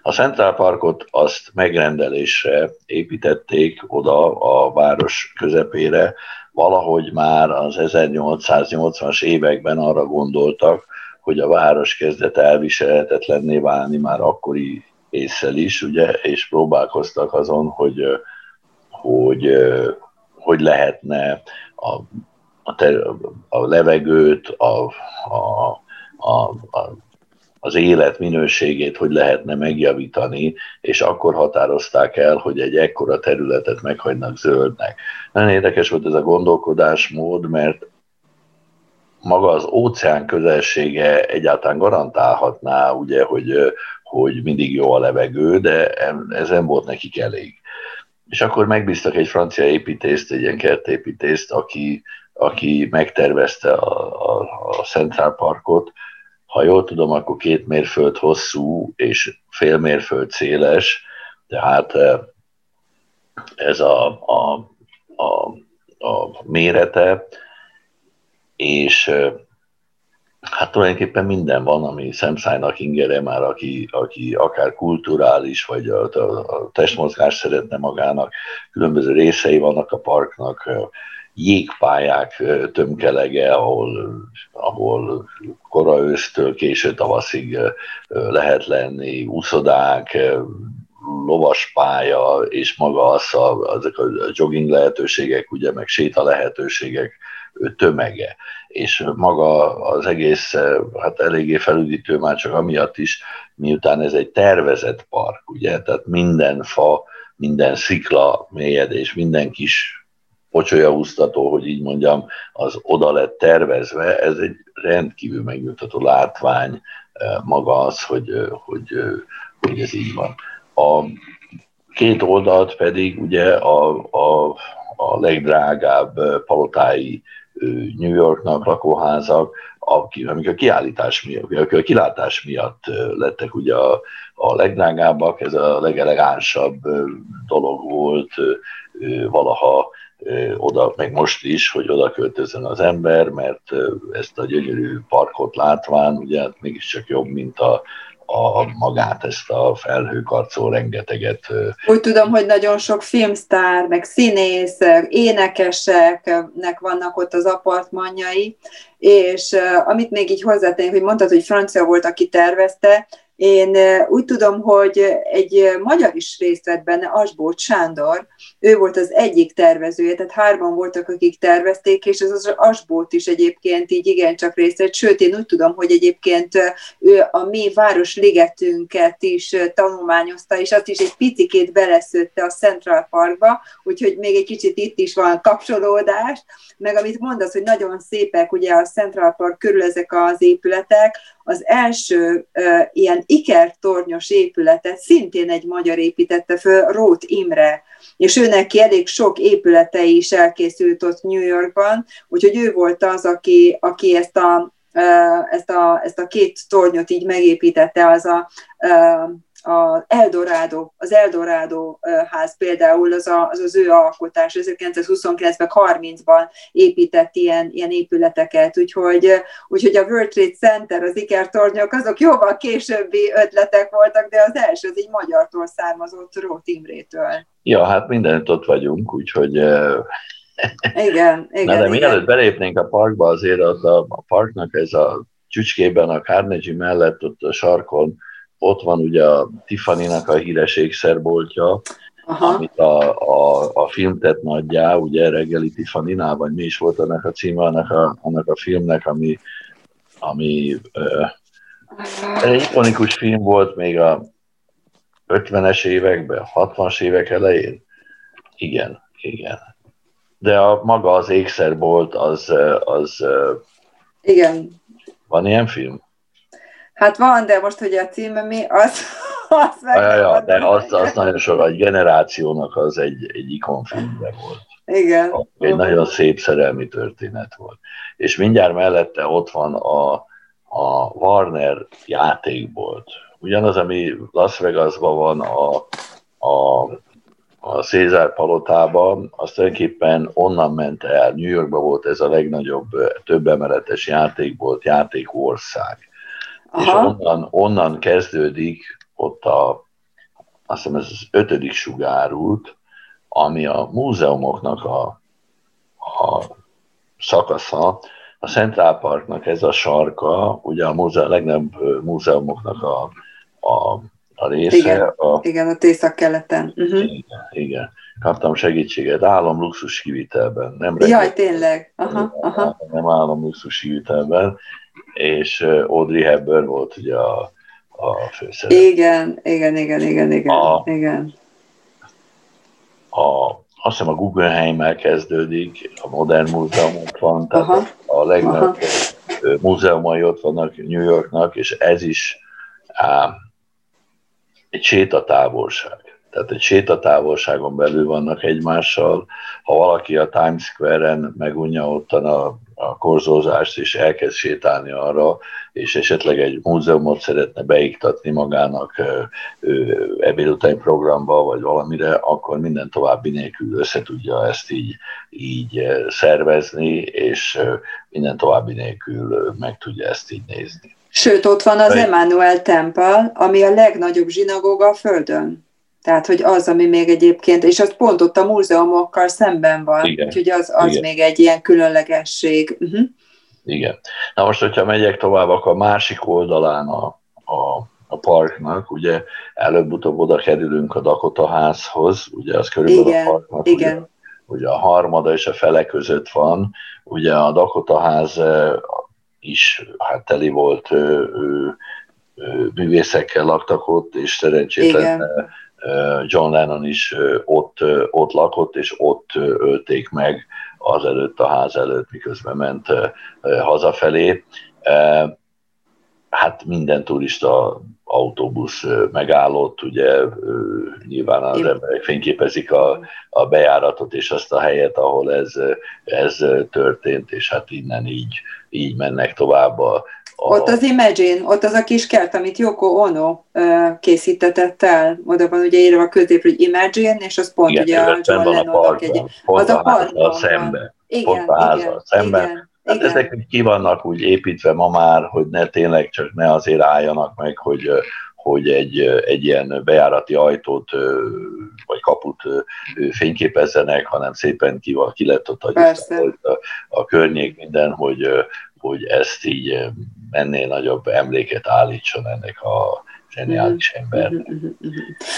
[SPEAKER 2] A Central Parkot azt megrendelésre építették oda a város közepére, valahogy már az 1880-as években arra gondoltak, hogy a város kezdett elviselhetetlenné válni már akkori észsel is, ugye, és próbálkoztak azon, hogy, hogy, hogy lehetne a, a, ter, a levegőt, a, a, a, a az élet minőségét hogy lehetne megjavítani, és akkor határozták el, hogy egy ekkora területet meghagynak zöldnek. Nagyon érdekes volt ez a gondolkodásmód, mert maga az óceán közelsége egyáltalán garantálhatná, ugye, hogy, hogy mindig jó a levegő, de ez nem volt nekik elég. És akkor megbíztak egy francia építészt, egy ilyen kertépítészt, aki, aki megtervezte a, a, a Central Parkot, ha jól tudom, akkor két mérföld hosszú és fél mérföld széles, tehát eh, ez a, a, a, a mérete, és eh, hát tulajdonképpen minden van, ami szemszájnak ingere már, aki, aki akár kulturális, vagy a, a, a testmozgás szeretne magának, különböző részei vannak a parknak, eh, jégpályák tömkelege, ahol, ahol kora ősztől késő tavaszig lehet lenni, úszodák, lovaspálya, és maga az a, azok a jogging lehetőségek, ugye, meg séta lehetőségek tömege. És maga az egész, hát eléggé felüdítő már csak amiatt is, miután ez egy tervezett park, ugye, tehát minden fa, minden szikla mélyedés, minden kis pocsolyaúztató, hogy így mondjam, az oda lett tervezve, ez egy rendkívül megnyugtató látvány maga az, hogy, hogy, hogy ez így van. A két oldalt pedig ugye a, a, a legdrágább palotái New Yorknak lakóházak, amik a kiállítás miatt, a kilátás miatt lettek ugye a, a legdrágábbak, ez a legelegánsabb dolog volt valaha oda, meg most is, hogy oda költözön az ember, mert ezt a gyönyörű parkot látván, ugye hát mégiscsak jobb, mint a, a magát, ezt a felhőkarcó rengeteget.
[SPEAKER 1] Úgy tudom, hogy nagyon sok filmsztár, meg színészek, énekeseknek vannak ott az apartmanjai, és amit még így hozzátennék, hogy mondtad, hogy francia volt, aki tervezte, én úgy tudom, hogy egy magyar is részt vett benne, Asbót Sándor, ő volt az egyik tervezője, tehát hárman voltak, akik tervezték, és ez az Asbót is egyébként így igencsak részt vett, sőt, én úgy tudom, hogy egyébként ő a mi városligetünket is tanulmányozta, és azt is egy picikét beleszőtte a Central Parkba, úgyhogy még egy kicsit itt is van kapcsolódás, meg amit mondasz, hogy nagyon szépek ugye a Central Park körül ezek az épületek, az első uh, ilyen ikertornyos épületet szintén egy magyar építette föl, Rót Imre, és ő neki elég sok épülete is elkészült ott New Yorkban, úgyhogy ő volt az, aki, aki ezt a ezt a, ezt a két tornyot így megépítette, az a, a Eldorado, az Eldorado ház például az, a, az az ő alkotás, 1929-ben, 30-ban épített ilyen, ilyen épületeket, úgyhogy, úgyhogy a World Trade Center, az ikertornyok, azok jóval későbbi ötletek voltak, de az első az egy magyartól származott Rót Imrétől.
[SPEAKER 2] Ja, hát mindent ott vagyunk, úgyhogy *laughs*
[SPEAKER 1] igen, igen. Na,
[SPEAKER 2] de mielőtt belépnénk a parkba, azért az a, a parknak ez a csücskében, a Carnegie mellett ott a sarkon ott van ugye a Tiffany-nak a híres ékszerboltja, Aha. amit a, a, a film tett nagyjá, ugye reggeli tiffany vagy mi is volt annak a címe, annak a, annak a filmnek, ami, ami uh, egy ikonikus film volt még a 50-es években, 60-as évek elején. Igen, igen. De a maga az ékszerbolt, az, az...
[SPEAKER 1] Igen.
[SPEAKER 2] Van ilyen film?
[SPEAKER 1] Hát van, de most, hogy a címe mi, az, *laughs*
[SPEAKER 2] az meg ja, ja, de az, az nagyon sok, egy generációnak az egy, egy ikonfilmbe volt.
[SPEAKER 1] Igen.
[SPEAKER 2] Egy nagyon szép szerelmi történet volt. És mindjárt mellette ott van a, a Warner játékbolt. Ugyanaz, ami Las Vegasban van a, a, a Cézár palotában, az tulajdonképpen onnan ment el. New Yorkban volt ez a legnagyobb, több emeletes játékbolt, játékország Aha. és onnan, onnan kezdődik ott a, azt hiszem ez az ötödik sugárút, ami a múzeumoknak a, a szakasza, a Central Parknak ez a sarka, ugye a, múze, a legnagyobb múzeumoknak a, a, a része.
[SPEAKER 1] Igen, a, igen a észak-keleten. Uh-huh.
[SPEAKER 2] Igen, igen. Kaptam segítséget állam luxus kivitelben. Nem
[SPEAKER 1] Jaj, tényleg. Aha, aha.
[SPEAKER 2] Nem állam luxus kivitelben és Audrey Hepburn volt ugye a, a főszerep.
[SPEAKER 1] Igen, igen, igen, igen, igen. A, igen.
[SPEAKER 2] A, azt hiszem a Guggenheim-mel kezdődik, a Modern Múzeumok van, tehát Aha. a legnagyobb múzeumai ott vannak New Yorknak, és ez is á, egy sétatávolság. Tehát egy sétatávolságon belül vannak egymással. Ha valaki a Times Square-en megunja ottan a a korzózást, és elkezd sétálni arra, és esetleg egy múzeumot szeretne beiktatni magának ebéd utáni programba, vagy valamire, akkor minden további nélkül össze tudja ezt így, így szervezni, és minden további nélkül meg tudja ezt így nézni.
[SPEAKER 1] Sőt, ott van az Emmanuel Temple, ami a legnagyobb zsinagóga a Földön. Tehát, hogy az, ami még egyébként, és az pont ott a múzeumokkal szemben van, Igen. úgyhogy az, az Igen. még egy ilyen különlegesség. Uh-huh.
[SPEAKER 2] Igen. Na most, hogyha megyek tovább, akkor a másik oldalán a, a, a parknak, ugye előbb-utóbb oda kerülünk a Dakota házhoz, ugye az körülbelül Igen. a parknak, Igen. Ugye, ugye a harmada és a fele között van, ugye a Dakota ház is hát teli volt ő, ő, művészekkel laktak ott, és szerencsétlen Igen John Lennon is ott, ott lakott, és ott ölték meg az előtt a ház előtt, miközben ment hazafelé. hát minden turista autóbusz megállott, ugye nyilván az emberek fényképezik a, a bejáratot és azt a helyet, ahol ez, ez történt, és hát innen így, így mennek tovább a,
[SPEAKER 1] a... Ott az Imagine, ott az a kis kert, amit Yoko Ono készítetett el, oda van ugye írva a közép, hogy Imagine, és az pont
[SPEAKER 2] igen,
[SPEAKER 1] ugye
[SPEAKER 2] a John van a parkban, egy, pont az a, parkban szembe, igen, pont a házzal szembe. Igen. Hát Igen. ezek ki vannak úgy építve ma már, hogy ne tényleg csak ne azért álljanak meg, hogy, hogy egy, egy ilyen bejárati ajtót vagy kaput fényképezzenek, hanem szépen ki, ki lett ott a, a, a környék minden, hogy, hogy ezt így ennél nagyobb emléket állítson ennek a zseniális mhm. ember. Mhm,
[SPEAKER 1] mhm,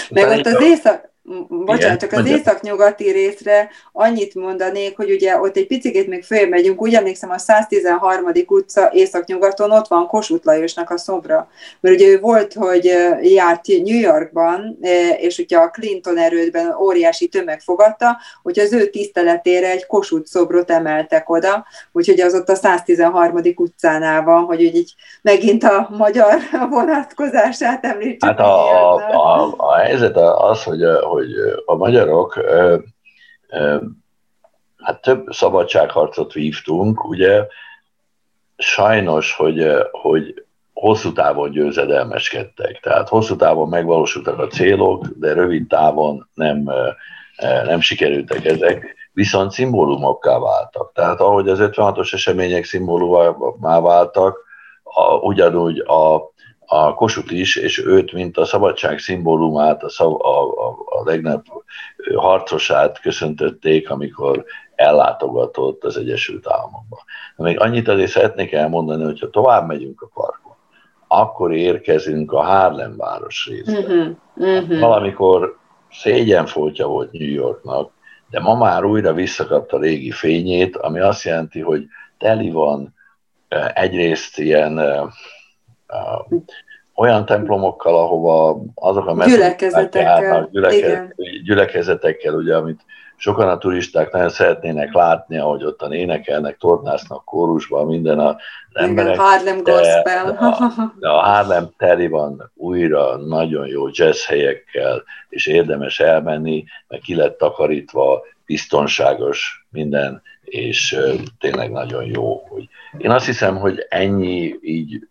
[SPEAKER 1] Meg ott az éjszak, bocsánat, csak az északnyugati részre annyit mondanék, hogy ugye ott egy picit még fölmegyünk, úgy emlékszem a 113. utca északnyugaton ott van Kossuth Lajosnak a szobra. Mert ugye ő volt, hogy járt New Yorkban, és ugye a Clinton erődben óriási tömeg fogadta, hogy az ő tiszteletére egy Kossuth szobrot emeltek oda, úgyhogy az ott a 113. utcánál van, hogy így megint a magyar *laughs* vonatkozását említsük.
[SPEAKER 2] Hát a, a, a, a helyzet az, hogy hogy a magyarok hát több szabadságharcot vívtunk, ugye sajnos, hogy, hogy hosszú távon győzedelmeskedtek. Tehát hosszú távon megvalósultak a célok, de rövid távon nem, nem sikerültek ezek, viszont szimbólumokká váltak. Tehát ahogy az 56-os események szimbólumá váltak, a, ugyanúgy a, a Kossuth is, és őt, mint a szabadság szimbólumát, a, szav, a, a, a legnagyobb harcosát köszöntötték, amikor ellátogatott az Egyesült Államokba. Még annyit azért szeretnék elmondani, hogyha tovább megyünk a parkon, akkor érkezünk a Harlem város részre. Uh-huh, uh-huh. Valamikor szégyenfoltja volt New Yorknak, de ma már újra visszakapta régi fényét, ami azt jelenti, hogy teli van egyrészt ilyen olyan templomokkal, ahova azok a
[SPEAKER 1] gyülekezetekkel,
[SPEAKER 2] gyüleke, gyülekezetekkel, ugye, amit sokan a turisták nagyon szeretnének látni, ahogy ott énekelnek, tornásznak kórusban, minden a emberek.
[SPEAKER 1] Igen, Harlem Gospel.
[SPEAKER 2] A, de a Harlem teli van újra nagyon jó jazz helyekkel, és érdemes elmenni, mert ki lett takarítva, biztonságos minden, és tényleg nagyon jó. Hogy én azt hiszem, hogy ennyi így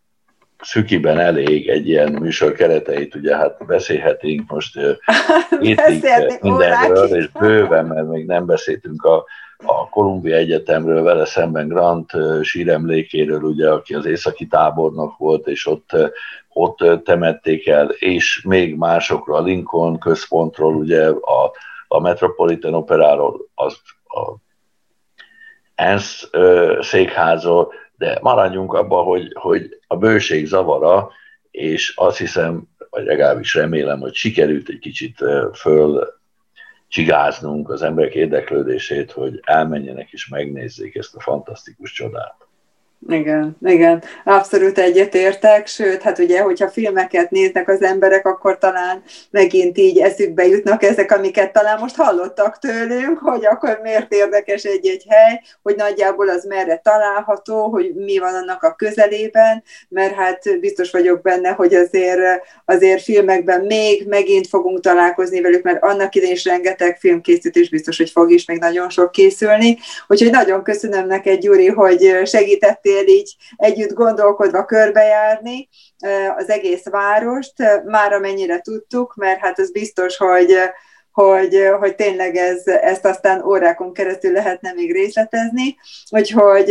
[SPEAKER 2] szükiben elég egy ilyen műsor kereteit, ugye hát beszélhetünk most *laughs* hétig mindenről, és bőven, mert még nem beszéltünk a, a Kolumbia Egyetemről, vele szemben Grant síremlékéről, ugye, aki az északi tábornok volt, és ott, ott temették el, és még másokról, a Lincoln központról, ugye a, a Metropolitan Operáról, az a ENSZ székházról, de maradjunk abba, hogy, hogy a bőség zavara, és azt hiszem, vagy legalábbis remélem, hogy sikerült egy kicsit föl csigáznunk az emberek érdeklődését, hogy elmenjenek és megnézzék ezt a fantasztikus csodát.
[SPEAKER 1] Igen, igen, abszolút egyetértek, sőt, hát ugye, hogyha filmeket néznek az emberek, akkor talán megint így eszükbe jutnak ezek, amiket talán most hallottak tőlünk, hogy akkor miért érdekes egy-egy hely, hogy nagyjából az merre található, hogy mi van annak a közelében, mert hát biztos vagyok benne, hogy azért, azért filmekben még megint fogunk találkozni velük, mert annak idején is rengeteg filmkészítés biztos, hogy fog is még nagyon sok készülni, úgyhogy nagyon köszönöm neked, Gyuri, hogy segítettél tudtél így együtt gondolkodva körbejárni az egész várost, már amennyire tudtuk, mert hát az biztos, hogy hogy, hogy tényleg ez, ezt aztán órákon keresztül lehetne még részletezni. Úgyhogy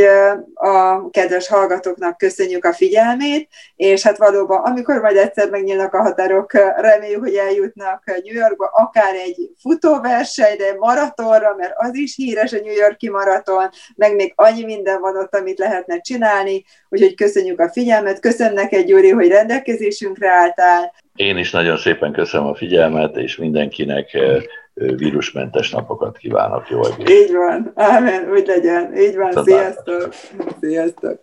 [SPEAKER 1] a kedves hallgatóknak köszönjük a figyelmét, és hát valóban, amikor majd egyszer megnyílnak a határok, reméljük, hogy eljutnak New Yorkba, akár egy futóversenyre, maratonra, mert az is híres a New Yorki maraton, meg még annyi minden van ott, amit lehetne csinálni, úgyhogy köszönjük a figyelmet, köszönöm neked, Gyuri, hogy rendelkezésünkre álltál,
[SPEAKER 2] én is nagyon szépen köszönöm a figyelmet, és mindenkinek vírusmentes napokat kívánok. Jó
[SPEAKER 1] egész. Így van. Ámen, úgy legyen. Így van. Sziasztok. Sziasztok.